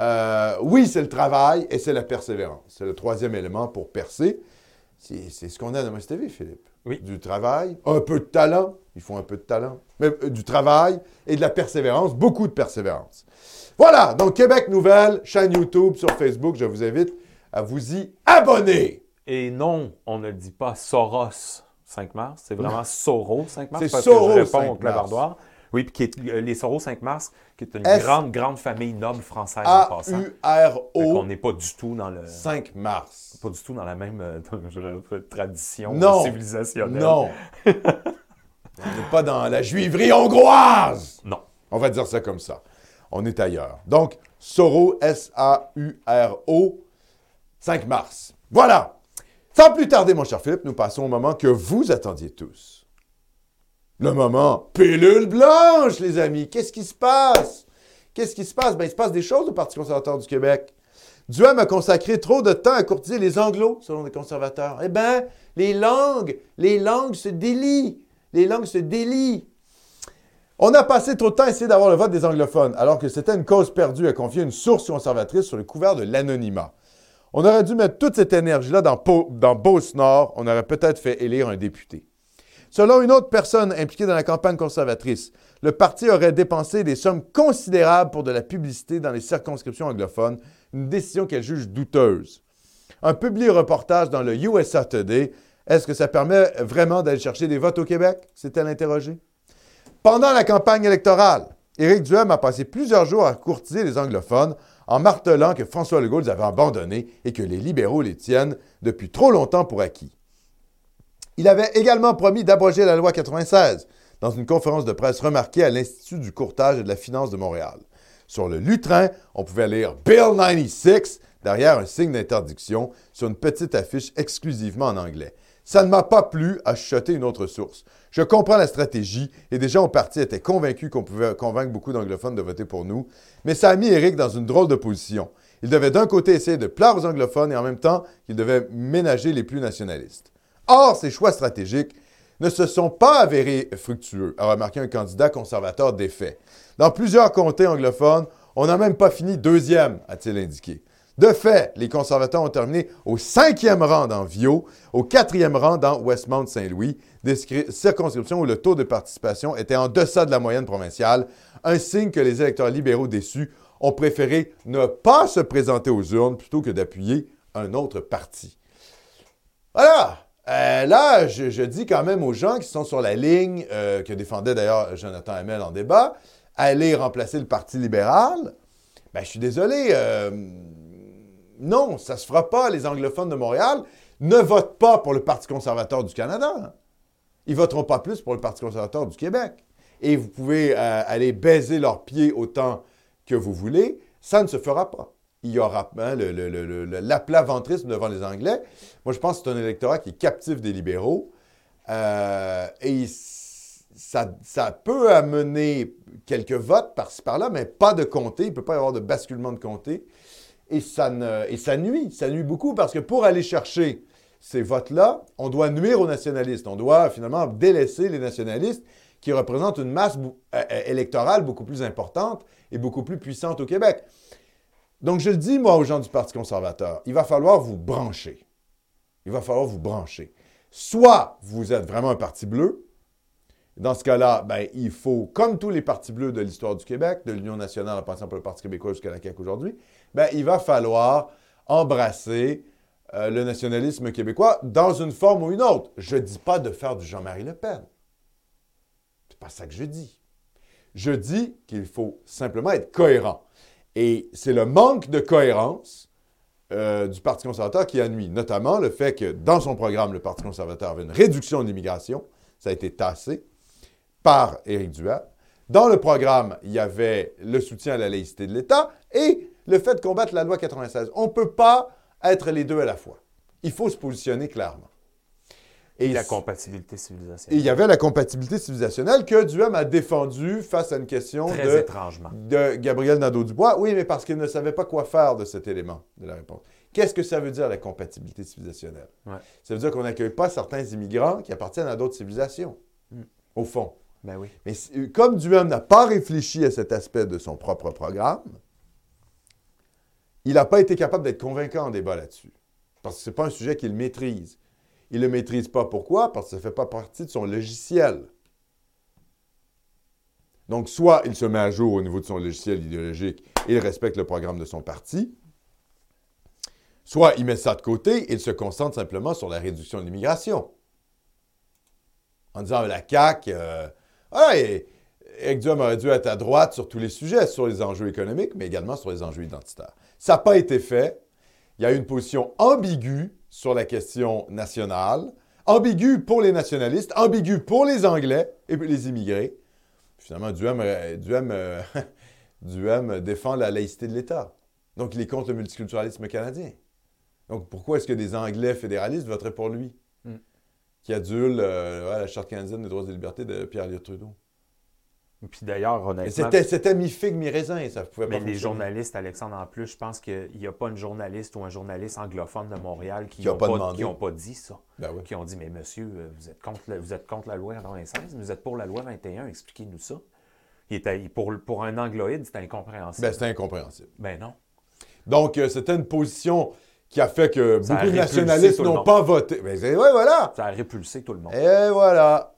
Euh, oui, c'est le travail et c'est la persévérance. C'est le troisième élément pour percer. C'est ce qu'on a dans Must TV, Philippe. Oui. Du travail, un peu de talent. Il faut un peu de talent. Mais euh, du travail et de la persévérance, beaucoup de persévérance. Voilà, donc Québec Nouvelle, chaîne YouTube, sur Facebook, je vous invite à vous y abonner. Et non, on ne dit pas Soros 5 mars, c'est vraiment Soro 5 mars. C'est Soro que je 5 réponds au mars. clavardoir. Oui, puis qui est, euh, les Soro 5 mars, qui est une S- grande, grande famille noble française en passant. A-U-R-O, n'est pas du tout dans le. 5 mars. Pas du tout dans la même euh, tradition Non. civilisationnelle. Non. On n'est pas dans la juiverie hongroise. Non. On va dire ça comme ça. On est ailleurs. Donc, Soro, S-A-U-R-O, 5 mars. Voilà. Sans plus tarder, mon cher Philippe, nous passons au moment que vous attendiez tous. Le moment pilule blanche, les amis. Qu'est-ce qui se passe? Qu'est-ce qui se passe? Ben, il se passe des choses au Parti conservateur du Québec. Duhem a consacré trop de temps à courtiser les anglos, selon les conservateurs. Eh bien, les langues, les langues se délient. Les langues se délient. On a passé trop de temps à essayer d'avoir le vote des anglophones, alors que c'était une cause perdue à confier une source conservatrice sur le couvert de l'anonymat. On aurait dû mettre toute cette énergie-là dans, dans Beauce-Nord. On aurait peut-être fait élire un député. Selon une autre personne impliquée dans la campagne conservatrice, le parti aurait dépensé des sommes considérables pour de la publicité dans les circonscriptions anglophones, une décision qu'elle juge douteuse. Un publié reportage dans le USA Today, est-ce que ça permet vraiment d'aller chercher des votes au Québec? s'est-elle interrogée. Pendant la campagne électorale, Éric Duhem a passé plusieurs jours à courtiser les anglophones en martelant que François Legault les avait abandonnés et que les libéraux les tiennent depuis trop longtemps pour acquis. Il avait également promis d'abroger la loi 96 dans une conférence de presse remarquée à l'Institut du courtage et de la finance de Montréal. Sur le lutrin, on pouvait lire Bill 96 derrière un signe d'interdiction sur une petite affiche exclusivement en anglais. Ça ne m'a pas plu, a chuchoté une autre source. Je comprends la stratégie et gens au parti étaient convaincus qu'on pouvait convaincre beaucoup d'anglophones de voter pour nous, mais ça a mis Eric dans une drôle de position. Il devait d'un côté essayer de plaire aux anglophones et en même temps, il devait ménager les plus nationalistes. Or, ces choix stratégiques ne se sont pas avérés fructueux, a remarqué un candidat conservateur défait. Dans plusieurs comtés anglophones, on n'a même pas fini deuxième, a-t-il indiqué. De fait, les conservateurs ont terminé au cinquième rang dans Vio, au quatrième rang dans Westmount-Saint-Louis, des scri- circonscriptions où le taux de participation était en deçà de la moyenne provinciale, un signe que les électeurs libéraux déçus ont préféré ne pas se présenter aux urnes plutôt que d'appuyer un autre parti. Voilà. Euh, là, je, je dis quand même aux gens qui sont sur la ligne, euh, que défendait d'ailleurs Jonathan Hamel en débat, aller remplacer le Parti libéral. Ben, je suis désolé. euh, non, ça se fera pas. Les anglophones de Montréal ne votent pas pour le Parti conservateur du Canada. Ils voteront pas plus pour le Parti conservateur du Québec. Et vous pouvez euh, aller baiser leurs pieds autant que vous voulez. Ça ne se fera pas. Il y aura hein, l'aplat-ventrisme devant les Anglais. Moi, je pense que c'est un électorat qui est captif des libéraux. Euh, et ça, ça peut amener quelques votes par-ci par-là, mais pas de comté. Il ne peut pas y avoir de basculement de comté. Et ça, nuit. Ça nuit beaucoup parce que pour aller chercher ces votes-là, on doit nuire aux nationalistes. On doit finalement délaisser les nationalistes qui représentent une masse euh, euh, électorale beaucoup plus importante et beaucoup plus puissante au Québec. Donc, je le dis, moi, aux gens du Parti conservateur, il va falloir vous brancher. Il va falloir vous brancher. Soit vous êtes vraiment un parti bleu. Dans ce cas-là, ben, il faut, comme tous les partis bleus de l'histoire du Québec, de l'Union nationale en passant par le Parti québécois jusqu'à la CAQ aujourd'hui, ben, il va falloir embrasser euh, le nationalisme québécois dans une forme ou une autre. Je ne dis pas de faire du Jean-Marie Le Pen. C'est pas ça que je dis. Je dis qu'il faut simplement être cohérent. Et c'est le manque de cohérence euh, du Parti conservateur qui a nuit, notamment le fait que dans son programme, le Parti conservateur avait une réduction de l'immigration. Ça a été tassé par Éric Duhamel. Dans le programme, il y avait le soutien à la laïcité de l'État et le fait de combattre la loi 96. On ne peut pas être les deux à la fois. Il faut se positionner clairement. Et la compatibilité civilisationnelle. Et il y avait la compatibilité civilisationnelle que Duhem a défendue face à une question Très de, étrangement. de Gabriel Nadeau-Dubois. Oui, mais parce qu'il ne savait pas quoi faire de cet élément de la réponse. Qu'est-ce que ça veut dire, la compatibilité civilisationnelle? Ouais. Ça veut dire qu'on n'accueille pas certains immigrants qui appartiennent à d'autres civilisations, Mm. au fond. Ben oui. Mais comme Duhem n'a pas réfléchi à cet aspect de son propre programme, il n'a pas été capable d'être convaincant en débat là-dessus. Parce que ce n'est pas un sujet qu'il maîtrise. Il ne le maîtrise pas. Pourquoi? Parce que ça ne fait pas partie de son logiciel. Donc, soit il se met à jour au niveau de son logiciel idéologique et il respecte le programme de son parti, soit il met ça de côté et il se concentre simplement sur la réduction de l'immigration. En disant, la CAQ, euh, ah, et- aurait dû être à droite sur tous les sujets, sur les enjeux économiques, mais également sur les enjeux identitaires. Ça n'a pas été fait. Il y a eu une position ambiguë sur la question nationale, ambiguë pour les nationalistes, ambiguë pour les Anglais et les immigrés. Finalement, Duhem, euh, Duhem, euh, Duhem défend la laïcité de l'État. Donc, il est contre le multiculturalisme canadien. Donc, pourquoi est-ce que des Anglais fédéralistes voteraient pour lui, Mm. qui adule euh, la Charte canadienne des droits et libertés de Pierre-Éliott Trudeau? Puis d'ailleurs, Mais honnêtement, C'était, mi-figue, mi-raisin, ça pouvait pas mais les journalistes, Alexandre, en plus, je pense qu'il n'y a pas une journaliste ou un journaliste anglophone de Montréal qui n'ont pas pas, demandé. qui ont pas dit ça. Ben oui. Qui ont dit, mais monsieur, euh, vous êtes contre, la- vous êtes contre la loi 96, mais vous êtes pour la loi 21, expliquez-nous ça. Il était, pour, pour un angloïde, c'était incompréhensible. Ben, c'était incompréhensible. Ben non. Donc, euh, c'était une position qui a fait que Ça a beaucoup de nationalistes n'ont pas voté. Ben, ouais, voilà. Ça a répulsé tout le monde. Et voilà.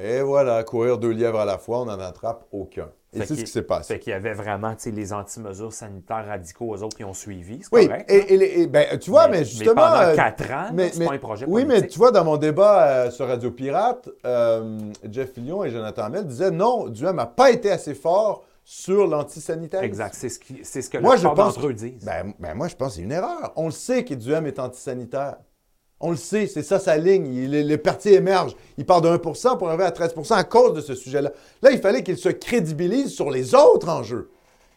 Et voilà, courir deux lièvres à la fois, on n'en attrape aucun. Et c'est ce qui s'est passé. Fait qu'il y avait vraiment les anti-mesures sanitaires radicaux, eux autres, qui ont suivi. C'est Oui, correct. et, hein? et ben, tu vois, mais, justement. pendant euh, quatre ans, mais- c'est mais- pas un projet Oui, politique. mais tu vois, dans mon débat euh, sur Radio Pirate, euh, Jeff Fillion et Jonathan Hamel disaient non, Duhem n'a pas été assez fort sur l'antisanitaire. Exact. C'est ce, qui- c'est ce que Moi, la je plupart pense d'entre eux disent. Ben, ben, moi, je pense que c'est une erreur. On le sait que Duhem est antisanitaire. On le sait, c'est ça sa ligne. Il- le, parti émerge. Il part de 1% pour arriver à 13% à cause de ce sujet-là. Là, il fallait qu'il se crédibilise sur les autres enjeux.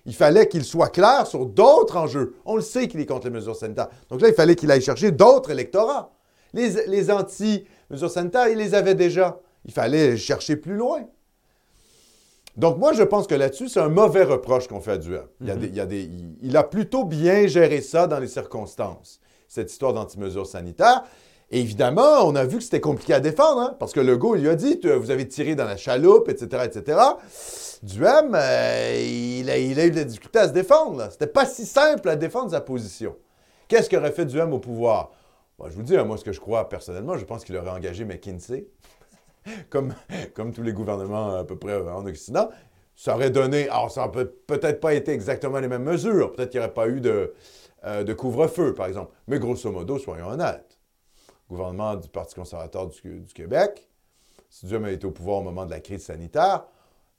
Il fallait qu'il soit clair sur d'autres enjeux. On le sait qu'il est contre les mesures sanitaires. Donc là, il fallait qu'il aille chercher d'autres électorats. Les, les anti-mesures sanitaires, il les avait déjà. Il fallait chercher plus loin. Donc, moi, je pense que là-dessus, c'est un mauvais reproche qu'on fait à Duhem. Il, il a plutôt bien géré ça dans les circonstances, cette histoire d'anti-mesures sanitaires. Évidemment, on a vu que c'était compliqué à défendre, hein, parce que Legault, il lui a dit Vous avez tiré dans la chaloupe, etc., etc. Duhem, euh, il, a, eu de la difficulté à se défendre. C'était pas si simple à défendre sa position. Qu'est-ce qu'aurait fait Duhem au pouvoir? Bon, Je vous dis, hein, moi, ce que je crois personnellement, je pense qu'il aurait engagé McKinsey comme, comme tous les gouvernements à peu près en Occident, ça aurait donné. Alors, ça n'aurait peut-être pas été exactement les mêmes mesures. Peut-être qu'il n'y aurait pas eu de, euh, de couvre-feu, par exemple. Mais grosso modo, soyons honnêtes. Gouvernement du Parti conservateur du, Québec, si Dieu avait été au pouvoir au moment de la crise sanitaire,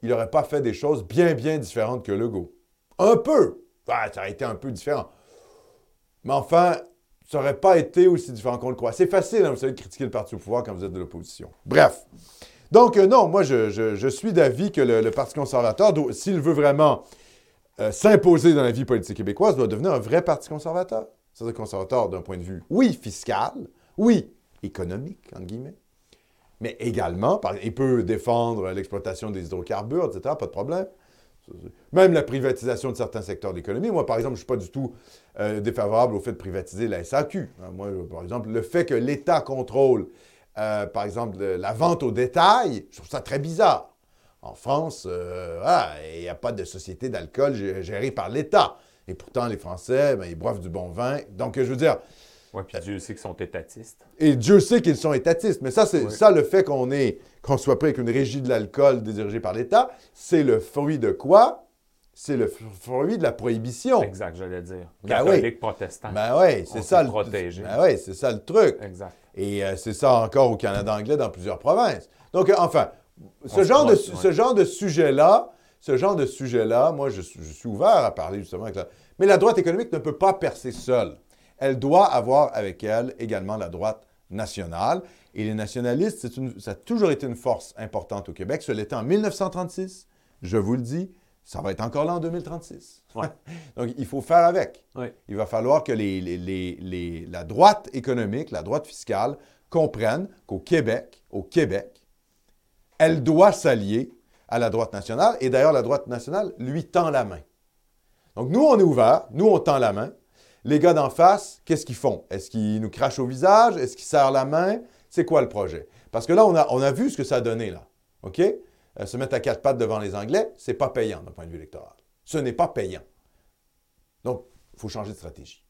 il n'aurait pas fait des choses bien, bien différentes que Legault. Un peu. Ça aurait été un peu différent. Mais enfin, ça n'aurait pas été aussi différent qu'on le croit. C'est facile, hein, vous savez, de critiquer le parti au pouvoir quand vous êtes de l'opposition. Bref. Donc, euh, non, moi, je, suis d'avis que le, le Parti conservateur, s'il veut vraiment euh, s'imposer dans la vie politique québécoise, doit devenir un vrai Parti conservateur. C'est-à-dire conservateur d'un point de vue, oui, fiscal, oui, économique, entre guillemets, mais également, il peut défendre l'exploitation des hydrocarbures, etc., pas de problème. Même la privatisation de certains secteurs de l'économie. Moi, par exemple, je ne suis pas du tout euh, défavorable au fait de privatiser la SAQ. Hein, Moi, euh, par exemple, le fait que l'État contrôle, euh, par exemple, le- la vente au détail, je trouve ça très bizarre. En France, euh, voilà, il n'y a pas de société d'alcool gé- gérée par l'État. Et pourtant, les Français, ben, ils boivent du bon vin. Donc, je veux dire, Oui, puis Dieu sait qu'ils sont étatistes. et Dieu sait qu'ils sont étatistes. Mais ça, c'est ça le fait qu'on qu'on soit pris avec une régie de l'alcool dirigée par l'État, c'est le fruit de quoi? C'est le fruit de la prohibition. Exact, j'allais dire. Ben Catholique, oui. protestant. Ben oui, c'est On ça s'est le protégé. Ben oui, c'est ça le truc. Exact. Et euh, c'est ça encore au Canada anglais dans plusieurs provinces. Donc, euh, enfin, ce genre, de, ce genre de sujet-là, ce genre de sujet-là, moi, je, suis- je suis ouvert à parler justement avec la... Mais la droite économique ne peut pas percer seule. Elle doit avoir avec elle également la droite nationale. Et les nationalistes, une- ça a toujours été une force importante au Québec. Ce l'était en 1936, je vous le dis, ça va être encore là en 2036. Ouais. Donc, il faut faire avec. Il va falloir que les- les- les- les- la droite économique, la droite fiscale comprenne qu'au Québec, au Québec, elle doit s'allier à la droite nationale. Et d'ailleurs, la droite nationale lui tend la main. Donc, nous, on est ouvert. Nous, on tend la main. Les gars d'en face, qu'est-ce qu'ils font? Est-ce qu'ils nous crachent au visage? Est-ce qu'ils serrent la main? C'est quoi le projet? Parce que là, on a, vu ce que ça a donné, là. OK? Euh, se mettre à quatre pattes devant les Anglais, c'est pas payant d'un point de vue électoral. Ce n'est pas payant. Donc, il faut changer de stratégie.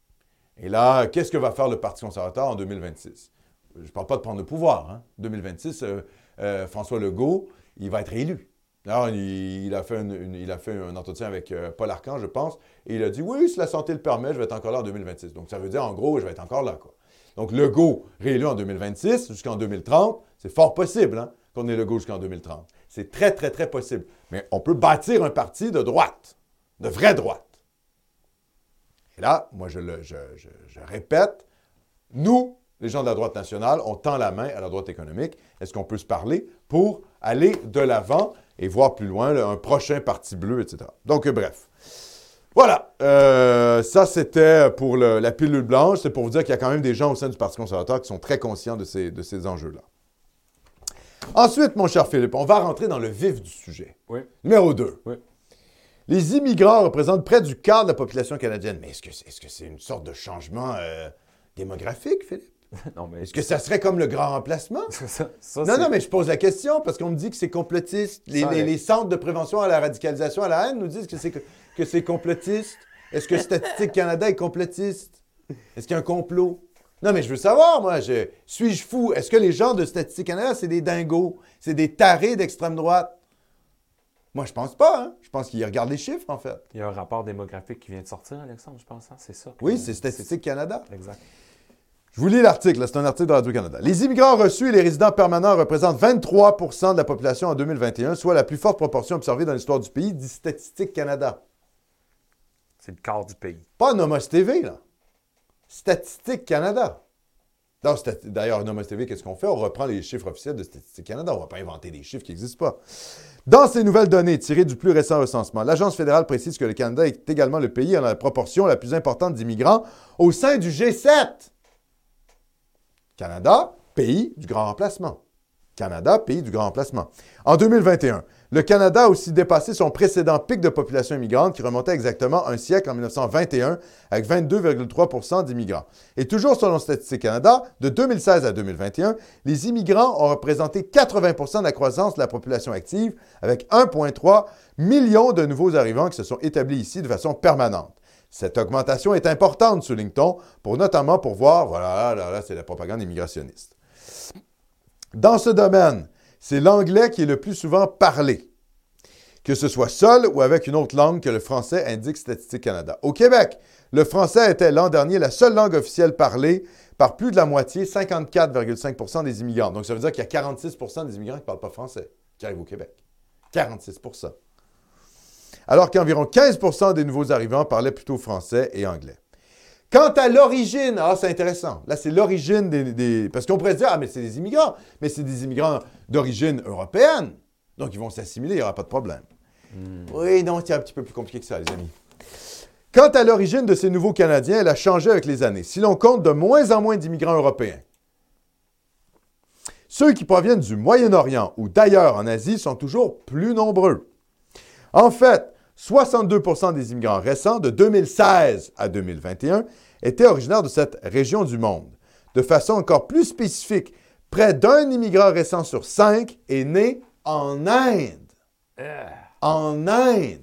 Et là, qu'est-ce que va faire le Parti conservateur en 2026? Je ne parle pas de prendre le pouvoir. Hein? 2026, euh, euh, François Legault, il va être élu. Alors, il, a fait, un entretien avec euh, Paul Arcand, je pense, et il a dit Oui, si la santé le permet, je vais être encore là en 2026. Donc, ça veut dire, en gros, je vais être encore là. Quoi. Donc, Legault réélu en 2026 jusqu'en 2030, c'est fort possible hein, qu'on ait Legault jusqu'en 2030. C'est très, très, très possible. Mais on peut bâtir un parti de droite, de vraie droite. Et là, moi, je, le, je répète, nous, les gens de la droite nationale, on tend la main à la droite économique. Est-ce qu'on peut se parler pour aller de l'avant et voir plus loin là, un prochain parti bleu, etc. Donc, euh, bref. Voilà. Euh, ça, c'était pour le- la pilule blanche. C'est pour vous dire qu'il y a quand même des gens au sein du Parti conservateur qui sont très conscients de ces, de ces enjeux-là. Ensuite, mon cher Philippe, on va rentrer dans le vif du sujet. Oui. Numéro 2. Oui. Les immigrants représentent près du quart de la population canadienne. Mais est-ce que c'est est -ce c'est une sorte de changement euh, démographique, Philippe? non, mais Est-ce que ça serait comme le grand remplacement? ça, ça, Non, non, mais je pose la question parce qu'on me dit que c'est complotiste. Les, centres de prévention à la radicalisation, à la haine, nous disent que c'est que, que c'est complotiste. Est-ce que Statistique Canada est complotiste? Est-ce qu'il y a un complot? Non, mais je veux savoir, moi, je, suis-je fou? Est-ce que les gens de Statistique Canada, c'est des dingos? C'est des tarés d'extrême droite? Moi, je pense pas, hein. Je pense qu'ils regardent les chiffres, en fait. Il y a un rapport démographique qui vient de sortir, Alexandre, je pense. hein? C'est ça. que- Oui, c'est Statistique Canada. Exact. Je vous lis l'article, là, c'est un article de Radio-Canada. Les immigrants reçus et les résidents permanents représentent 23% de la population en 2021, soit la plus forte proportion observée dans l'histoire du pays, dit Statistique Canada. C'est le quart du pays. Pas Nomos TV, là. Statistique Canada. D'ailleurs, Nomos TV, qu'est-ce qu'on fait? On reprend les chiffres officiels de Statistique Canada. On ne va pas inventer des chiffres qui n'existent pas. Dans ces nouvelles données tirées du plus récent recensement, l'Agence fédérale précise que le Canada est également le pays en la proportion la plus importante d'immigrants au sein du G7. Canada, pays du grand remplacement. Canada, pays du grand remplacement. En 2021, le Canada a aussi dépassé son précédent pic de population immigrante qui remontait exactement un siècle en 1921 avec 22,3% d'immigrants. Et toujours selon Statistique Canada, de 2016 à 2021, les immigrants ont représenté 80% de la croissance de la population active avec 1,3 million de nouveaux arrivants qui se sont établis ici de façon permanente. Cette augmentation est importante, souligne-t-on, pour notamment pour voir, voilà, là, c'est la propagande immigrationniste. Dans ce domaine, c'est l'anglais qui est le plus souvent parlé, que ce soit seul ou avec une autre langue que le français, indique Statistique Canada. Au Québec, le français était l'an dernier la seule langue officielle parlée par plus de la moitié, 54,5% des immigrants. Donc, ça veut dire qu'il y a 46% des immigrants qui ne parlent pas français qui arrivent au Québec. 46 Alors qu'environ 15% des nouveaux arrivants parlaient plutôt français et anglais. Quant à l'origine, ah, c'est intéressant. Là, c'est l'origine des, des- Parce qu'on pourrait se dire, ah, mais c'est des immigrants. Mais c'est des immigrants d'origine européenne. Donc, ils vont s'assimiler, il n'y aura pas de problème. Oui, non, c'est un petit peu plus compliqué que ça, les amis. Quant à l'origine de ces nouveaux Canadiens, elle a changé avec les années. Si l'on compte de moins en moins d'immigrants européens, ceux qui proviennent du Moyen-Orient ou d'ailleurs en Asie sont toujours plus nombreux. En fait, 62% des immigrants récents de 2016 à 2021 étaient originaires de cette région du monde. De façon encore plus spécifique, près d'un immigrant récent sur cinq est né en Inde. En Inde.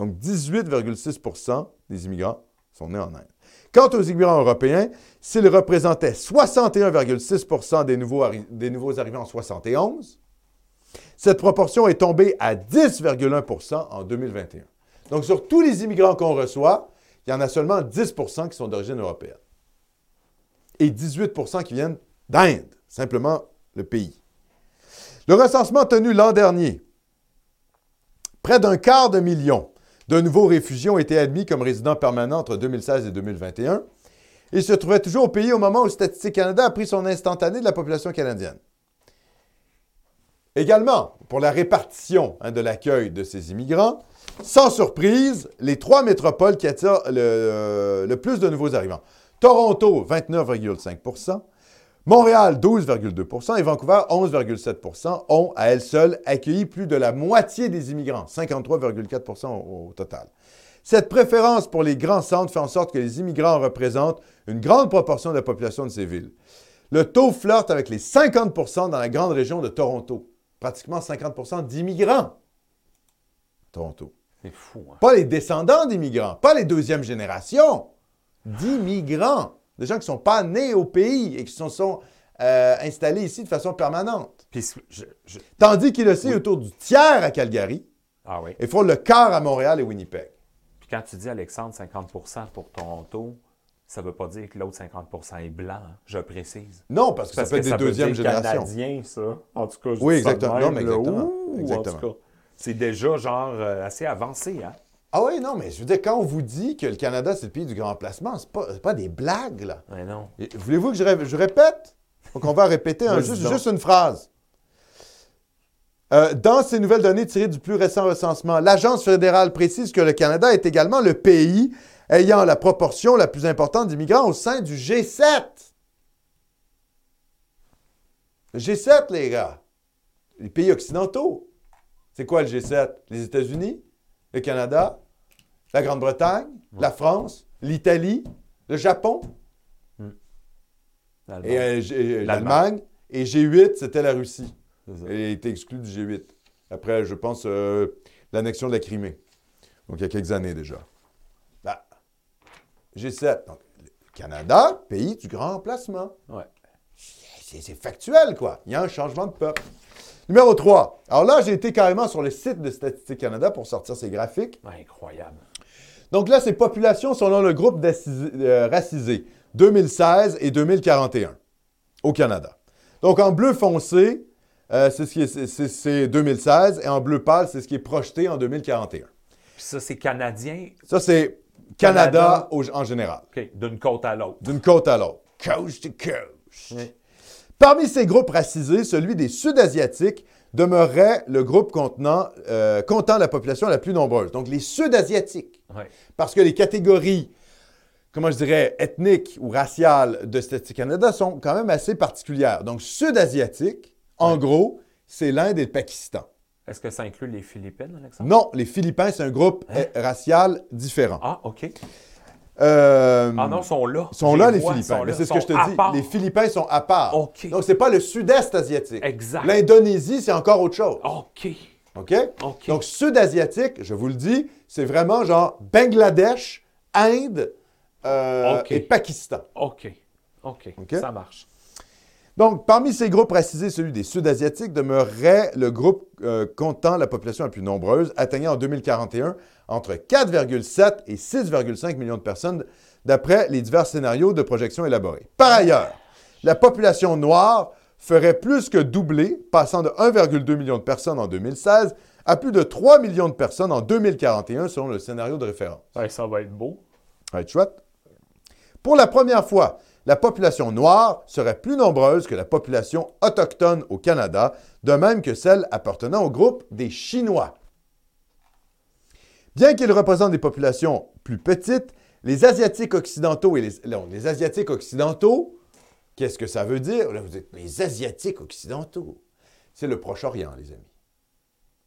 Donc 18,6% des immigrants sont nés en Inde. Quant aux immigrants européens, s'ils représentaient 61,6 des, nouveaux arri- des nouveaux arrivants en 71, cette proportion est tombée à 10,1% en 2021. Donc, sur tous les immigrants qu'on reçoit, il y en a seulement 10% qui sont d'origine européenne. Et 18% qui viennent d'Inde, simplement le pays. Le recensement tenu l'an dernier, près d'un quart de million de nouveaux réfugiés ont été admis comme résidents permanents entre 2016 et 2021. Ils se trouvaient toujours au pays au moment où Statistique Canada a pris son instantané de la population canadienne. Également, pour la répartition hein, de l'accueil de ces immigrants, sans surprise, les trois métropoles qui attirent le, euh, plus de nouveaux arrivants. Toronto, 29,5% Montréal, 12,2% et Vancouver, 11,7% ont, à elles seules, accueilli plus de la moitié des immigrants, 53,4 au, au total. Cette préférence pour les grands centres fait en sorte que les immigrants représentent une grande proportion de la population de ces villes. Le taux flirte avec les 50% dans la grande région de Toronto. Pratiquement 50% d'immigrants. Toronto. C'est fou, hein? Pas les descendants d'immigrants, pas les deuxième génération, d'immigrants. Des gens qui ne sont pas nés au pays et qui se sont euh, installés ici de façon permanente. Puis, je- je- Tandis qu'il est aussi autour du tiers à Calgary Ah oui. et font le quart à Montréal et Winnipeg. Puis quand tu dis, Alexandre, 50% pour Toronto, ça ne veut pas dire que l'autre 50% est blanc, hein, je précise. Non, parce que Parce ça peut que être ça des veut deuxième dire génération. canadien, ça. En tout cas, je Oui, ça exactement. même, Non, mais exactement. Ouh, c'est déjà genre euh, assez avancé, hein? Ah oui, non, mais je veux dire, quand on vous dit que le Canada, c'est le pays du grand placement, c'est pas, c'est pas des blagues, là. Mais non. Voulez-vous que je, ré- je répète? Donc, on va répéter un- juste une phrase. Euh, dans ces nouvelles données tirées du plus récent recensement, l'Agence fédérale précise que le Canada est également le pays ayant la proportion la plus importante d'immigrants au sein du G7. Le G7, les gars. Les pays occidentaux. C'est quoi le G7? Les États-Unis, le Canada, la Grande-Bretagne, la France, l'Italie, le Japon L'Allemagne. et euh, euh, L'Allemagne. Et G8, c'était la Russie. Elle a été exclue du G8. Après, je pense, euh, l'annexion de la Crimée. Donc, il y a quelques années déjà. Ben, G7. Donc, le Canada, pays du grand emplacement. Ouais. C'est factuel, quoi. Il y a un changement de peuple. Numéro 3. Alors là, j'ai été carrément sur le site de Statistique Canada pour sortir ces graphiques. Incroyable. Donc là, c'est population selon le groupe euh, racisé 2016 et 2041 au Canada. Donc en bleu foncé, euh, c'est ce qui est- c'est- c'est- c'est 2016 et en bleu pâle, c'est ce qui est projeté en 2041. Puis ça, c'est canadien, Ça, c'est Canada, Canada. au- en général, d'une côte à l'autre. d'une côte à l'autre. Coast to coast. Oui. Parmi ces groupes racisés, celui des Sud-Asiatiques demeurerait le groupe contenant, euh, comptant la population la plus nombreuse. Donc les Sud-Asiatiques. Parce que les catégories, comment je dirais, ethniques ou raciales de Statistique Canada sont quand même assez particulières. Donc, sud-asiatique, en gros, c'est l'Inde et le Pakistan. Est-ce que ça inclut les Philippines, Alexandre? Non, les Philippins, c'est un groupe Hein? euh, racial différent. Ah, OK. Euh, Ah non, sont là. sont là, les Philippins. c'est ce que je te dis. part. Les Philippins sont à part. OK. Donc, c'est pas le sud-est asiatique. Exact. L'Indonésie, c'est encore autre chose. OK. OK? OK. Donc, sud-asiatique, je vous le dis, c'est vraiment genre Bangladesh, Inde euh, et Pakistan. OK. OK. OK? Ça marche. Donc, parmi ces groupes racisés, celui des Sud-Asiatiques demeurerait le groupe euh, comptant la population la plus nombreuse, atteignant en 2041 entre 4,7 et 6,5 millions de personnes, d'après les divers scénarios de projection élaborés. Par ailleurs, la population noire ferait plus que doubler, passant de 1,2 million de personnes en 2016 à plus de 3 millions de personnes en 2041, selon le scénario de référence. Ouais, ça va être beau. Chouette. Pour la première fois, la population noire serait plus nombreuse que la population autochtone au Canada, de même que celle appartenant au groupe des Chinois. Bien qu'ils représentent des populations plus petites, les Asiatiques occidentaux et les, non, les Asiatiques occidentaux, qu'est-ce que ça veut dire? Là, vous dites, les Asiatiques occidentaux. C'est le Proche-Orient, les amis.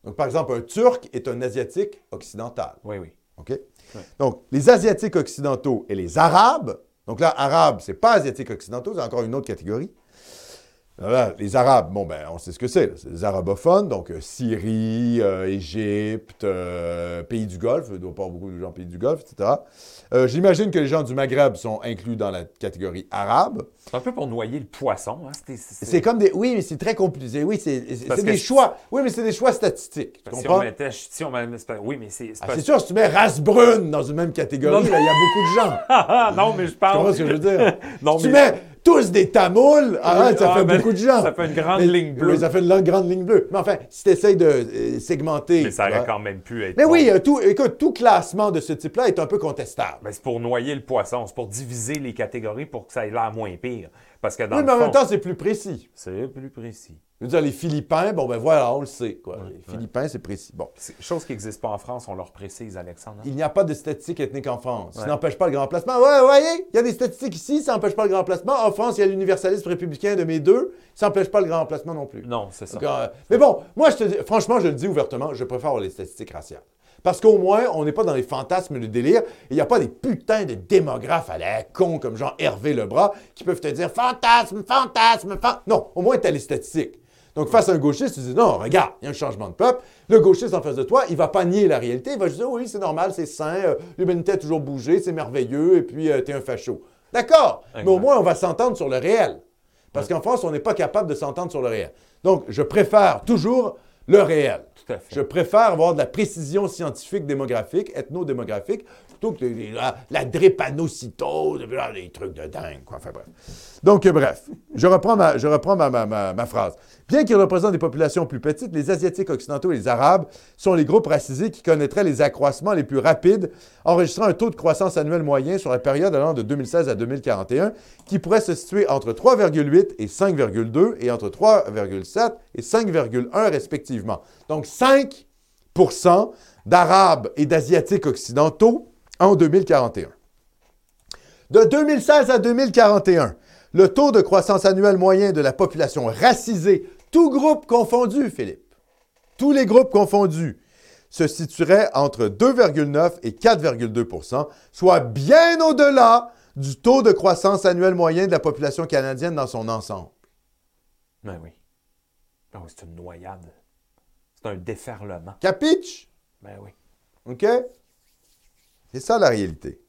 Donc, par exemple, un Turc est un Asiatique occidental. Oui, oui. OK? Donc, les Asiatiques occidentaux et les Arabes. Donc là, Arabes, c'est pas Asiatiques occidentaux, c'est encore une autre catégorie. Là, les Arabes, bon, ben, on sait ce que c'est. C'est les arabophones, donc euh, Syrie, euh, Égypte, euh, pays du Golfe. Il ne doit pas avoir beaucoup de gens pays du Golfe, etc. Euh, J'imagine que les gens du Maghreb sont inclus dans la catégorie arabe. C'est un peu pour noyer le poisson. Hein? C'est- comme des. Oui, mais c'est très compliqué. Oui, c'est des choix. Oui, mais c'est des choix statistiques. Tu Si on mettait. Si on met- c'est pas- oui, mais c'est. c'est Ah, pas- c'est sûr, si tu mets race brune dans une même catégorie, il y a beaucoup de gens. Non, mais je Tu parle. comprends ce que je veux dire? Non, si tu mais- mets tous des tamouls, ah, Oui, ça ah, fait ben, beaucoup de gens. ça fait une grande Mais- ligne bleue. Oui, ça fait une grande ligne bleue. Mais enfin, si tu essaies de euh, segmenter. Mais ça aurait vois. quand même pu être. Mais bon. oui, euh, tout, écoute, tout classement de ce type-là est un peu contestable. Ben, c'est pour noyer le poisson. C'est pour diviser les catégories pour que ça ait l'air moins pire. Parce que dans oui, le mais en fond, même temps, c'est plus précis. c'est plus précis. Je veux dire, les Philippins, bon, ben voilà, on le sait. Quoi. Les. Philippins, c'est précis. Bon. Chose qui n'existe pas en France, on leur précise, Alexandre. hein? Il n'y a pas de statistiques ethniques en France. Ça n'empêche pas le grand placement. Ouais, vous voyez, il y a des statistiques ici, ça n'empêche pas le grand placement. En France, il y a l'universalisme républicain de mes deux, ça n'empêche pas le grand placement non plus. Non, c'est ça. Donc, euh, mais bon, moi, je te dis, franchement, je le dis ouvertement, je préfère avoir les statistiques raciales. Parce qu'au moins, on n'est pas dans les fantasmes et le délire. Il n'y a pas des putains de démographes à la con comme genre Hervé Lebras qui peuvent te dire fantasme, fantasme, fantasme. Non, au moins, tu as les statistiques. Donc, face à un gauchiste, tu dis non, regarde, il y a un changement de peuple. Le gauchiste en face de toi, il va pas nier la réalité. Il va juste dire oui, c'est normal, c'est sain, euh, l'humanité a toujours bougé, c'est merveilleux, et puis tu t'es un facho. D'accord, mais au moins, on va s'entendre sur le réel. Parce qu'en France, on n'est pas capable de s'entendre sur le réel. Donc, je préfère toujours le réel. Tout à fait. Je préfère avoir de la précision scientifique démographique, ethnodémographique, que des- la, la drépanocytose, là, des trucs de dingue. Quoi. Donc, euh, bref, je reprends, ma phrase. Bien qu'ils représentent des populations plus petites, les Asiatiques occidentaux et les Arabes sont les groupes racisés qui connaîtraient les accroissements les plus rapides, enregistrant un taux de croissance annuel moyen sur la période allant de 2016 à 2041, qui pourrait se situer entre 3,8 et 5,2 et entre 3,7 et 5,1 respectivement. Donc 5% d'Arabes et d'Asiatiques occidentaux en 2041. De 2016 à 2041, le taux de croissance annuel moyen de la population racisée, tous groupes confondus, Philippe, tous les groupes confondus, se situerait entre 2,9 et 4,2% soit bien au-delà du taux de croissance annuel moyen de la population canadienne dans son ensemble. Ben oui. Oui, c'est une noyade. C'est un déferlement. Capiche? Ben oui. OK? C'est ça la réalité.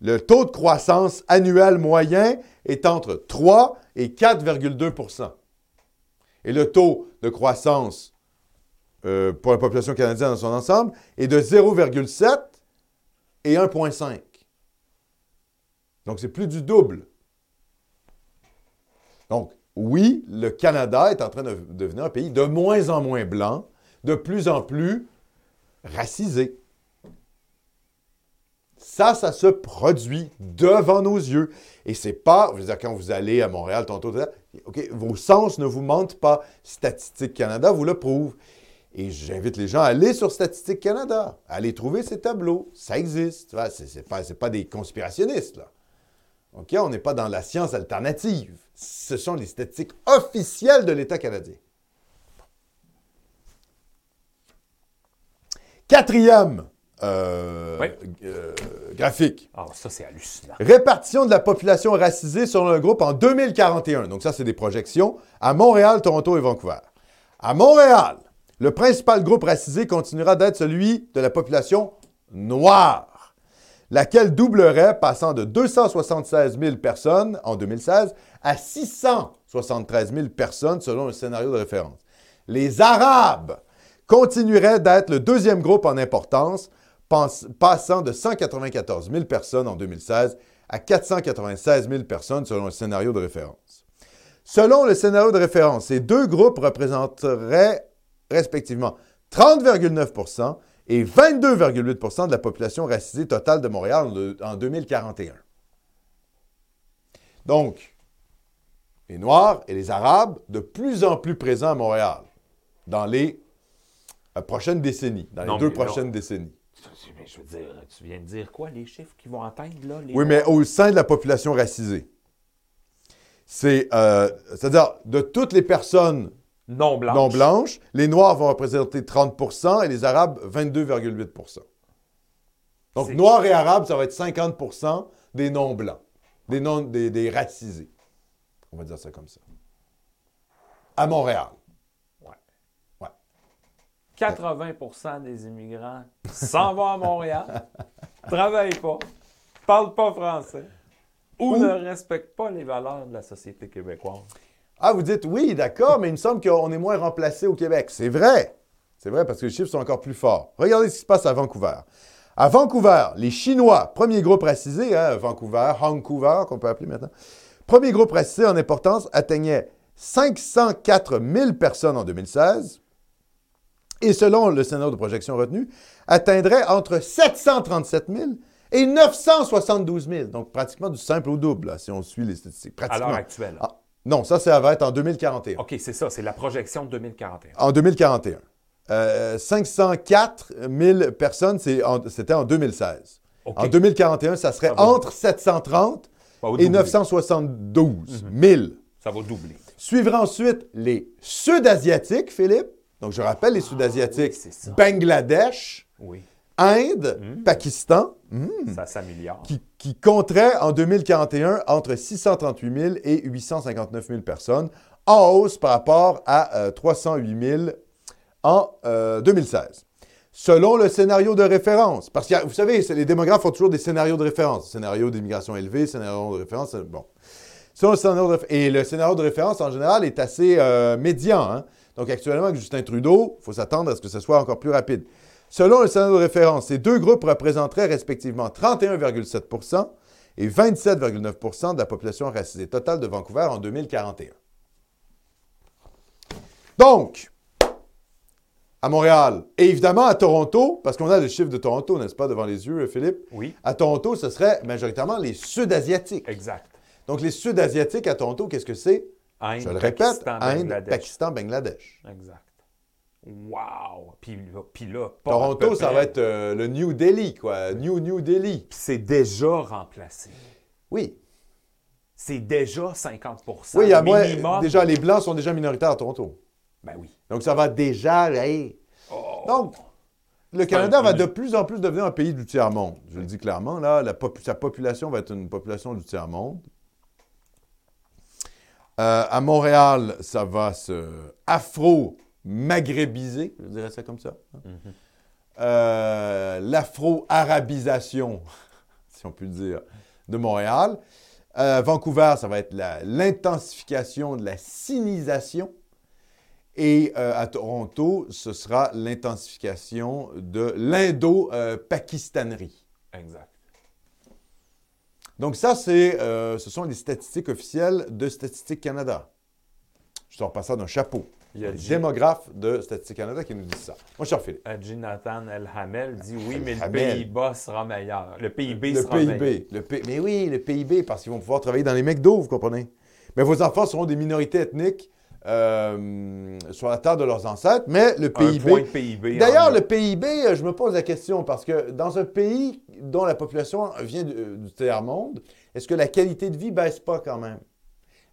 Le taux de croissance annuel moyen est entre 3 et 4,2% Et le taux de croissance euh, pour la population canadienne dans son ensemble est de 0,7 et 1,5. Donc, c'est plus du double. Donc, oui, le Canada est en train de devenir un pays de moins en moins blanc, de plus en plus racisé. Ça, ça se produit devant nos yeux. Et c'est pas, je veux dire, quand vous allez à Montréal, tantôt, OK, vos sens ne vous mentent pas. Statistique Canada vous le prouve. Et j'invite les gens à aller sur Statistique Canada, à aller trouver ces tableaux. Ça existe. C'est, c'est pas, pas des conspirationnistes, là. OK? On n'est pas dans la science alternative. Ce sont les statistiques officielles de l'État canadien. Quatrième euh, Oui. euh, graphique. Ah, ça, c'est hallucinant. Répartition de la population racisée selon un groupe en 2041. Donc ça, c'est des projections à Montréal, Toronto et Vancouver. À Montréal, le principal groupe racisé continuera d'être celui de la population noire, laquelle doublerait, passant de 276 000 personnes en 2016 à 673 000 personnes selon le scénario de référence. Les Arabes continueraient d'être le deuxième groupe en importance, passant de 194 000 personnes en 2016 à 496 000 personnes selon le scénario de référence. Selon le scénario de référence, ces deux groupes représenteraient respectivement 30,9% et 22,8% de la population racisée totale de Montréal en- en 2041. Donc, les Noirs et les Arabes de plus en plus présents à Montréal dans les euh, prochaines décennies, dans les Non, deux non. prochaines décennies. Mais je veux dire, tu viens de dire quoi, les chiffres qui vont atteindre, là? Les Oui, mais au sein de la population racisée. C'est, euh, c'est-à-dire, de toutes les personnes non blanches. non blanches, les Noirs vont représenter 30% et les Arabes 22,8% Donc, C'est- Noirs et Arabes, ça va être 50% des non-blancs, des, non, des, des racisés. On va dire ça comme ça. À Montréal. 80% des immigrants s'en vont à Montréal, travaillent pas, parlent pas français ou Ou- ne respectent pas les valeurs de la société québécoise. Ah, vous dites oui, d'accord, mais il me semble qu'on est moins remplacé au Québec. C'est vrai. C'est vrai parce que les chiffres sont encore plus forts. Regardez ce qui se passe à Vancouver. À Vancouver, les Chinois, premier groupe racisé, hein, Vancouver, Vancouver, qu'on peut appeler maintenant, premier groupe racisé en importance, atteignait 504 000 personnes en 2016 et selon le scénario de projection retenu, atteindrait entre 737 000 et 972 000. Donc pratiquement du simple au double, là, si on suit les statistiques. À Pratiquement. l'heure actuelle. Ah, Non, ça, ça va être en 2041. OK, c'est ça, c'est la projection de 2041. En 2041. Euh, 504 000 personnes, en- c'était en 2016. OK. En 2041, ça serait Ça entre 730 Ça va et doubler. 972 000. Ça va doubler. Suivra ensuite les Sud-Asiatiques, Philippe. Donc, je rappelle les Sud-Asiatiques. oui, c'est ça. Bangladesh, Oui, Inde, Mm. Pakistan, hmm, ça s'améliore. qui, qui compteraient en 2041 entre 638 000 et 859 000 personnes, en hausse par rapport à euh, 308 000 en euh, 2016. Selon le scénario de référence, parce que vous savez, les démographes ont toujours des scénarios de référence. Scénario d'immigration élevée, scénario de référence, c'est- bon. Selon le scénario de et le scénario de référence, en général, est assez euh, médian. hein. Donc, actuellement, avec Justin Trudeau, il faut s'attendre à ce que ce soit encore plus rapide. Selon le scénario de référence, ces deux groupes représenteraient respectivement 31,7% et 27,9% de la population racisée totale de Vancouver en 2041. Donc, à Montréal et évidemment à Toronto, parce qu'on a le chiffre de Toronto, n'est-ce pas, devant les yeux, Philippe? Oui, À Toronto, ce serait majoritairement les Sud-Asiatiques. exact. Donc, les Sud-Asiatiques à Toronto, qu'est-ce que c'est? Inde, Je le répète, Pakistan, Inde, Bangladesh. Pakistan, Bangladesh. Exact. Wow! Puis, là- puis là, pas Toronto, ça va être euh, le New Delhi, quoi. New, New Delhi. Puis c'est déjà remplacé. Oui. C'est déjà 50% Oui, il y a moins- déjà, les Blancs sont déjà minoritaires à Toronto. Ben oui. Donc, ça va déjà... hey. Oh. Donc, le Canada un- va de plus en plus devenir un pays du tiers-monde. Je le dis clairement, là, la sa population va être une population du tiers-monde. Euh, à Montréal, ça va se afro-maghrébiser, je dirais ça comme ça. Mhm. Euh, L'afro-arabisation, si on peut le dire, de Montréal. Euh, Vancouver, ça va être l'intensification de la sinisation. Et euh, à Toronto, ce sera l'intensification de l'indo-pakistanerie. Exact. Donc ça, c'est, euh, ce sont les statistiques officielles de Statistique Canada. Je sors pas ça d'un chapeau. Il y a Le J- démographe de Statistique Canada qui nous dit ça. Moi, je suis Philippe. euh, Jonathan El Hamel dit oui, El mais le Hamel. Pays-Bas sera meilleur. Le PIB Le sera meilleur. PIB. Le P- Mais oui, le PIB, parce qu'ils vont pouvoir travailler dans les McDo, vous comprenez? Mais vos enfants seront des minorités ethniques euh, sur la terre de leurs ancêtres, mais le Un PIB... PIB. D'ailleurs, le PIB, euh, je me pose la question, parce que dans un pays dont la population vient du, euh, du tiers-monde, est-ce que la qualité de vie baisse pas quand même?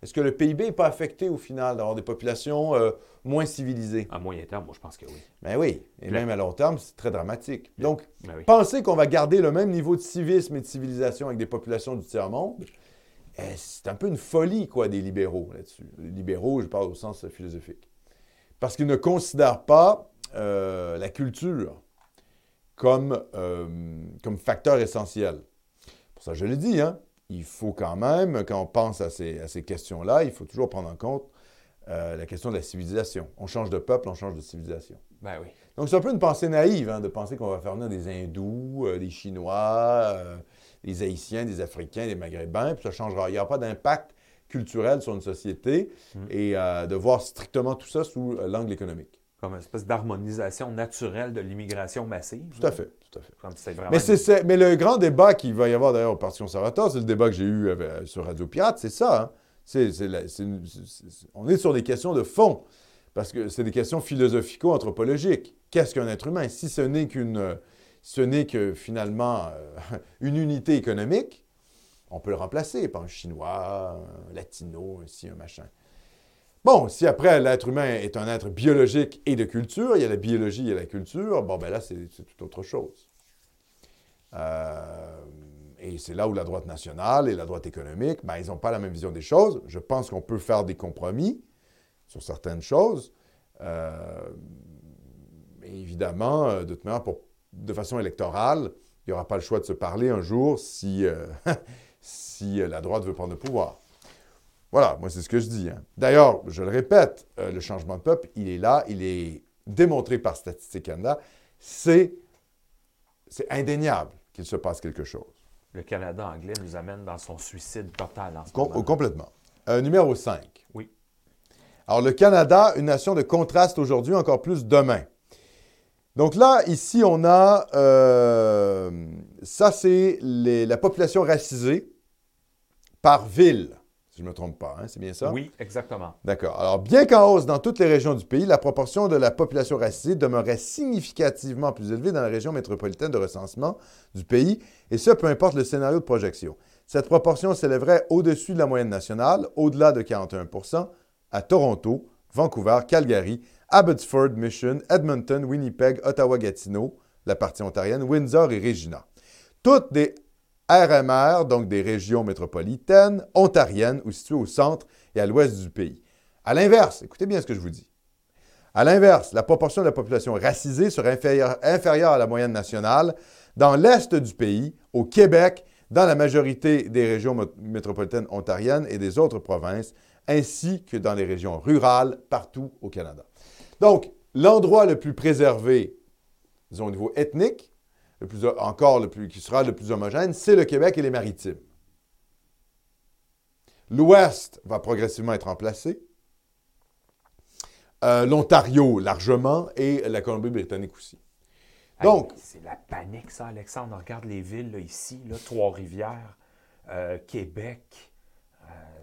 Est-ce que le PIB n'est pas affecté au final d'avoir des populations euh, moins civilisées? À moyen terme, moi, je pense que oui. Ben oui, et Bien. même à long terme, c'est très dramatique. Donc, Ben oui. penser qu'on va garder le même niveau de civisme et de civilisation avec des populations du tiers-monde, c'est un peu une folie, quoi, des libéraux là-dessus. Les libéraux, je parle au sens philosophique. Parce qu'ils ne considèrent pas euh, la culture comme, euh, comme facteur essentiel. Pour ça, je le dis, hein, il faut quand même, quand on pense à ces, à ces questions-là, il faut toujours prendre en compte euh, la question de la civilisation. On change de peuple, on change de civilisation. Ben oui. Donc, c'est un peu une pensée naïve hein, de penser qu'on va faire venir des Hindous, des Chinois, des Haïtiens, des Africains, des Maghrébins, puis ça changera. Il n'y aura pas d'impact culturel sur une société Mm. et euh, de voir strictement tout ça sous euh, l'angle économique. Comme une espèce d'harmonisation naturelle de l'immigration massive. Tout à fait, tout à fait. Comme c'est vraiment Mais, c'est, c'est- mais le grand débat qu'il va y avoir d'ailleurs au Parti conservateur, c'est le débat que j'ai eu avec- sur Radio Pirate, c'est ça. hein. La- une- on est sur des questions de fond, parce que c'est des questions philosophico-anthropologiques. Qu'est-ce qu'un être humain? Si ce n'est qu'une, ce n'est que finalement euh, une unité économique, on peut le remplacer par un Chinois, un Latino, ci, un machin. Bon, si après l'être humain est un être biologique et de culture, il y a la biologie et la culture, bon, ben là, c'est tout autre chose. Euh, et c'est là où la droite nationale et la droite économique, ben, ils n'ont pas la même vision des choses. Je pense qu'on peut faire des compromis sur certaines choses. Euh, évidemment, euh, de toute manière, pour- de façon électorale, il n'y aura pas le choix de se parler un jour si, euh, si euh, la droite veut prendre le pouvoir. Voilà, moi c'est ce que je dis. hein. D'ailleurs, je le répète, euh, le changement de peuple, il est là, il est démontré par Statistique Canada. C'est, c'est indéniable qu'il se passe quelque chose. Le Canada anglais nous amène dans son suicide total en ce Com- moment. complètement. Euh, numéro 5. Oui. Alors, le Canada, une nation de contraste aujourd'hui, encore plus demain. Donc là, ici, on a, euh, ça c'est la population racisée par ville. Si je ne me trompe pas, hein, c'est bien ça? Oui, exactement. D'accord. Alors, bien qu'en hausse dans toutes les régions du pays, la proportion de la population racisée demeurait significativement plus élevée dans la région métropolitaine de recensement du pays, et ce, peu importe le scénario de projection. Cette proportion s'élèverait au-dessus de la moyenne nationale, au-delà de 41% à Toronto, Vancouver, Calgary, Abbotsford, Mission, Edmonton, Winnipeg, Ottawa-Gatineau, la partie ontarienne, Windsor et Regina. Toutes des RMR, donc des régions métropolitaines, ontariennes ou situées au centre et à l'ouest du pays. À l'inverse, écoutez bien ce que je vous dis. À l'inverse, la proportion de la population racisée serait inférieure, inférieure à la moyenne nationale dans l'est du pays, au Québec, dans la majorité des régions métropolitaines ontariennes et des autres provinces, ainsi que dans les régions rurales partout au Canada. Donc, l'endroit le plus préservé, disons au niveau ethnique, le plus, encore le plus, qui sera le plus homogène, c'est le Québec et les maritimes. L'Ouest va progressivement être remplacé. Euh, L'Ontario largement et la Colombie-Britannique aussi. Donc. c'est la panique, ça, Alexandre. On regarde les villes ici, Trois-Rivières, euh, Québec.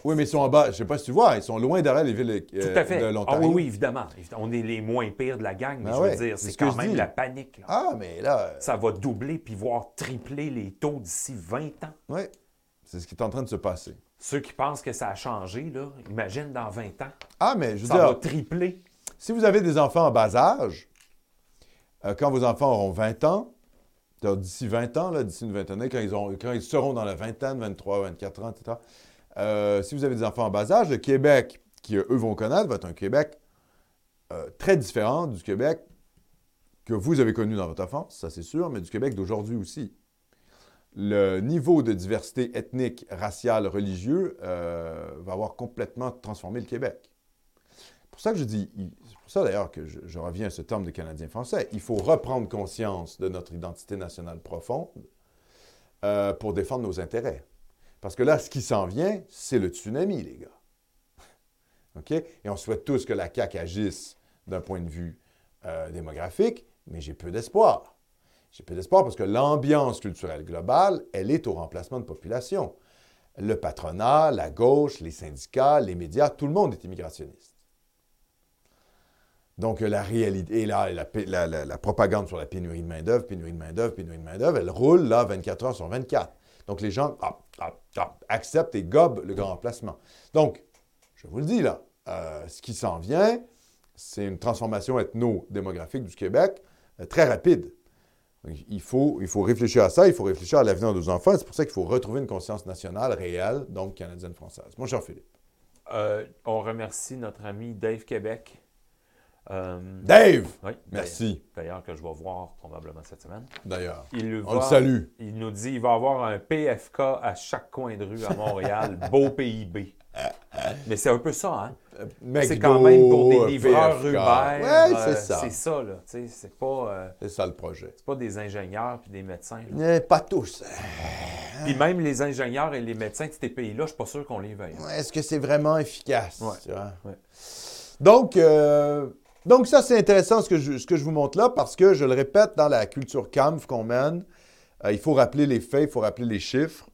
Oui, mais ils sont en bas. Je ne sais pas si tu vois, ils sont loin derrière les villes euh, Tout à fait. de l'Ontario. Ah oui, oui, évidemment. On est les moins pires de la gang, mais ben je veux dire, c'est quand même la panique. Ah, mais là. Euh, Ça va doubler puis voire tripler les taux d'ici 20 ans. Oui, c'est ce qui est en train de se passer. Ceux qui pensent que ça a changé, là, imagine dans 20 ans. Ah, mais je veux ça dire. Ça va tripler. Si vous avez des enfants en bas âge, euh, quand vos enfants auront 20 ans, d'ici 20 ans, d'ici une vingtaine d'années, quand ils, quand ils seront dans la vingtaine, 23, 24 ans, etc., euh, si vous avez des enfants en bas âge, le Québec, qui eux vont connaître, va être un Québec euh, très différent du Québec que vous avez connu dans votre enfance, ça c'est sûr, mais du Québec d'aujourd'hui aussi. Le niveau de diversité ethnique, raciale, religieux euh, va avoir complètement transformé le Québec. C'est pour ça que je dis, c'est pour ça d'ailleurs que je, je, reviens à ce terme de Canadien français, il faut reprendre conscience de notre identité nationale profonde pour défendre nos intérêts. Parce que là, ce qui s'en vient, c'est le tsunami, les gars. OK? Et on souhaite tous que la CAQ agisse d'un point de vue euh, démographique, mais j'ai peu d'espoir. J'ai peu d'espoir parce que l'ambiance culturelle globale, elle est au remplacement de population. Le patronat, la gauche, les syndicats, les médias, tout le monde est immigrationniste. Donc, la réalité, et là, la, la propagande sur la pénurie de main-d'œuvre, pénurie de main-d'œuvre, pénurie de main-d'œuvre, elle roule là 24 heures sur 24. Donc, les gens acceptent et gobent le grand remplacement. Donc, je vous le dis là, euh, ce qui s'en vient, c'est une transformation ethno-démographique du Québec euh, très rapide. il, faut, il faut réfléchir à ça, il faut réfléchir à l'avenir de nos enfants. C'est pour ça qu'il faut retrouver une conscience nationale réelle, donc canadienne-française. Mon cher Philippe. Euh, on remercie notre ami Dave Québec euh, Dave! Oui, Merci. D'ailleurs, que je vais voir probablement cette semaine. D'ailleurs. On le salue. Il nous dit qu'il va avoir un PFK à chaque coin de rue à Montréal. Beau PIB. Mais c'est un peu ça, hein? Euh, c'est quand même pour des livreurs Uber. Oui, c'est euh, ça. C'est ça, là. C'est pas. c'est ça le projet. C'est pas des ingénieurs puis des médecins. pas tous. Puis même les ingénieurs et les médecins de ces pays-là, je suis pas sûr qu'on les veuille. Est-ce que c'est vraiment efficace? Ouais. Donc, donc, ça, c'est intéressant ce que, je, ce que, je, vous montre là parce que, je le répète, dans la culture CAMF qu'on mène, euh, il faut rappeler les faits, il faut rappeler les chiffres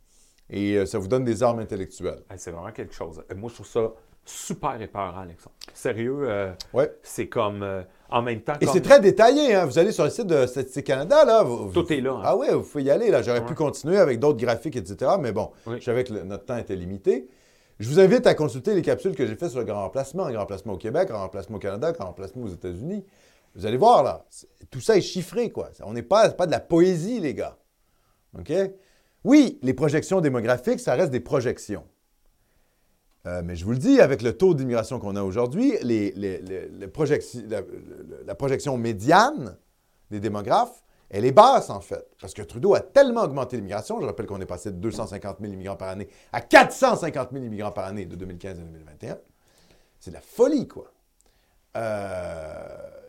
et euh, ça vous donne des armes intellectuelles. c'est vraiment quelque chose. Euh, moi, je trouve ça super épeurant, Alexandre. Sérieux, ouais. c'est comme en même temps. Et c'est très détaillé. Hein? Vous allez sur le site de Statistique Canada. Là, Tout est là. Hein. Ah oui, vous pouvez y aller. Là. J'aurais pu continuer avec d'autres graphiques, etc. Mais bon, je savais que notre temps était limité. Je vous invite à consulter les capsules que j'ai faites sur le grand remplacement, le grand remplacement au Québec, grand remplacement au Canada, grand remplacement aux États-Unis. Vous allez voir, là, tout ça est chiffré, quoi. On n'est pas, pas de la poésie, les gars. OK? Oui, les projections démographiques, ça reste des projections. Euh, mais je vous le dis, avec le taux d'immigration qu'on a aujourd'hui, la projection médiane des démographes, elle est basse, en fait, parce que Trudeau a tellement augmenté l'immigration. Je rappelle qu'on est passé de 250 000 immigrants par année à 450 000 immigrants par année de 2015 à 2021. C'est de la folie, quoi. Euh,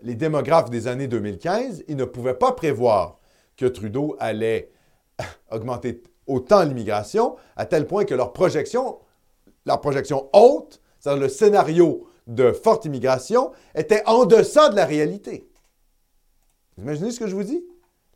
les démographes des années 2015, ils ne pouvaient pas prévoir que Trudeau allait augmenter autant l'immigration, à tel point que leur projection, leur projection haute, c'est-à-dire le scénario de forte immigration, était en deçà de la réalité. Vous imaginez ce que je vous dis?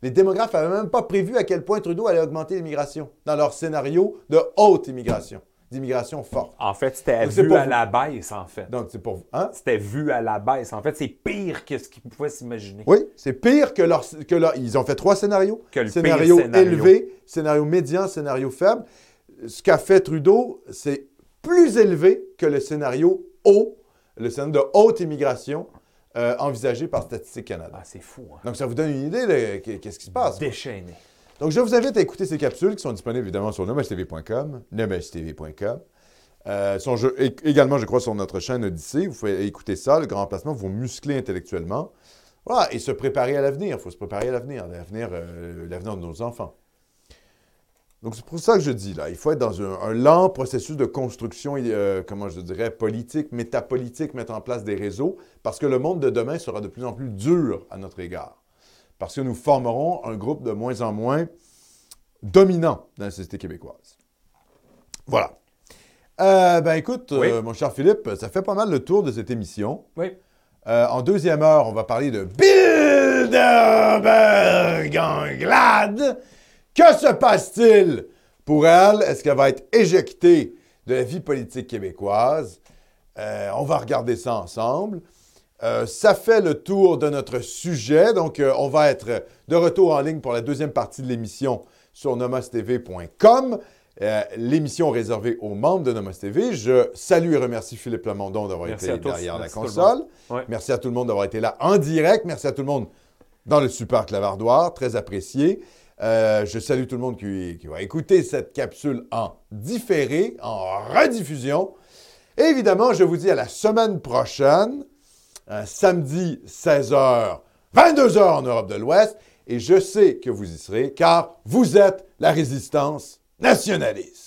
Les démographes n'avaient même pas prévu à quel point Trudeau allait augmenter l'immigration dans leur scénario de haute immigration. D'immigration forte. En fait, c'était vu pour à la baisse, en fait. Donc, c'est pour... Hein? C'était vu à la baisse. En fait, c'est pire que ce qu'ils pouvaient s'imaginer. Oui, c'est pire que leur, que leur- Ils ont fait trois scénarios. Que le scénario pire scénario. élevé, scénario médian, scénario faible. Ce qu'a fait Trudeau, c'est plus élevé que le scénario haut, le scénario de haute immigration euh, envisagé par Statistique Canada. Ah, c'est fou, hein? Donc, ça vous donne une idée de qu- qu'est-ce qui se passe. Déchaîné. Donc, je vous invite à écouter ces capsules qui sont disponibles évidemment sur nomestv.com, nomestv.com. Euh, sont également, je crois, sur notre chaîne Odyssée. Vous pouvez écouter ça, le grand remplacement, vous muscler intellectuellement. Voilà, et se préparer à l'avenir. Il faut se préparer à l'avenir, l'avenir, euh, l'avenir de nos enfants. Donc, c'est pour ça que je dis, là, il faut être dans un, un lent processus de construction, euh, comment je dirais, politique, métapolitique, mettre en place des réseaux, parce que le monde de demain sera de plus en plus dur à notre égard. Parce que nous formerons un groupe de moins en moins dominant dans la société québécoise. Voilà. Euh, ben écoute, Oui. euh, mon cher Philippe, ça fait pas mal le tour de cette émission. Oui. En deuxième heure, on va parler de Bilderberg-Anglade. Que se passe-t-il? Pour elle? Est-ce qu'elle va être éjectée de la vie politique québécoise? Euh, on va regarder ça ensemble. Euh, ça fait le tour de notre sujet. Donc, euh, on va être de retour en ligne pour la deuxième partie de l'émission sur nomostv.com. Euh, l'émission réservée aux membres de Nomos TV. Je salue et remercie Philippe Lamondon d'avoir Merci été derrière Merci la console. Ouais. Merci à tout le monde d'avoir été là en direct. Merci à tout le monde dans le super clavardoir. Très apprécié. Euh, je salue tout le monde qui, va écouter cette capsule en différé, en rediffusion. Et évidemment, je vous dis à la semaine prochaine, samedi 16h, 22h en Europe de l'Ouest. Et je sais que vous y serez car vous êtes la résistance nationaliste.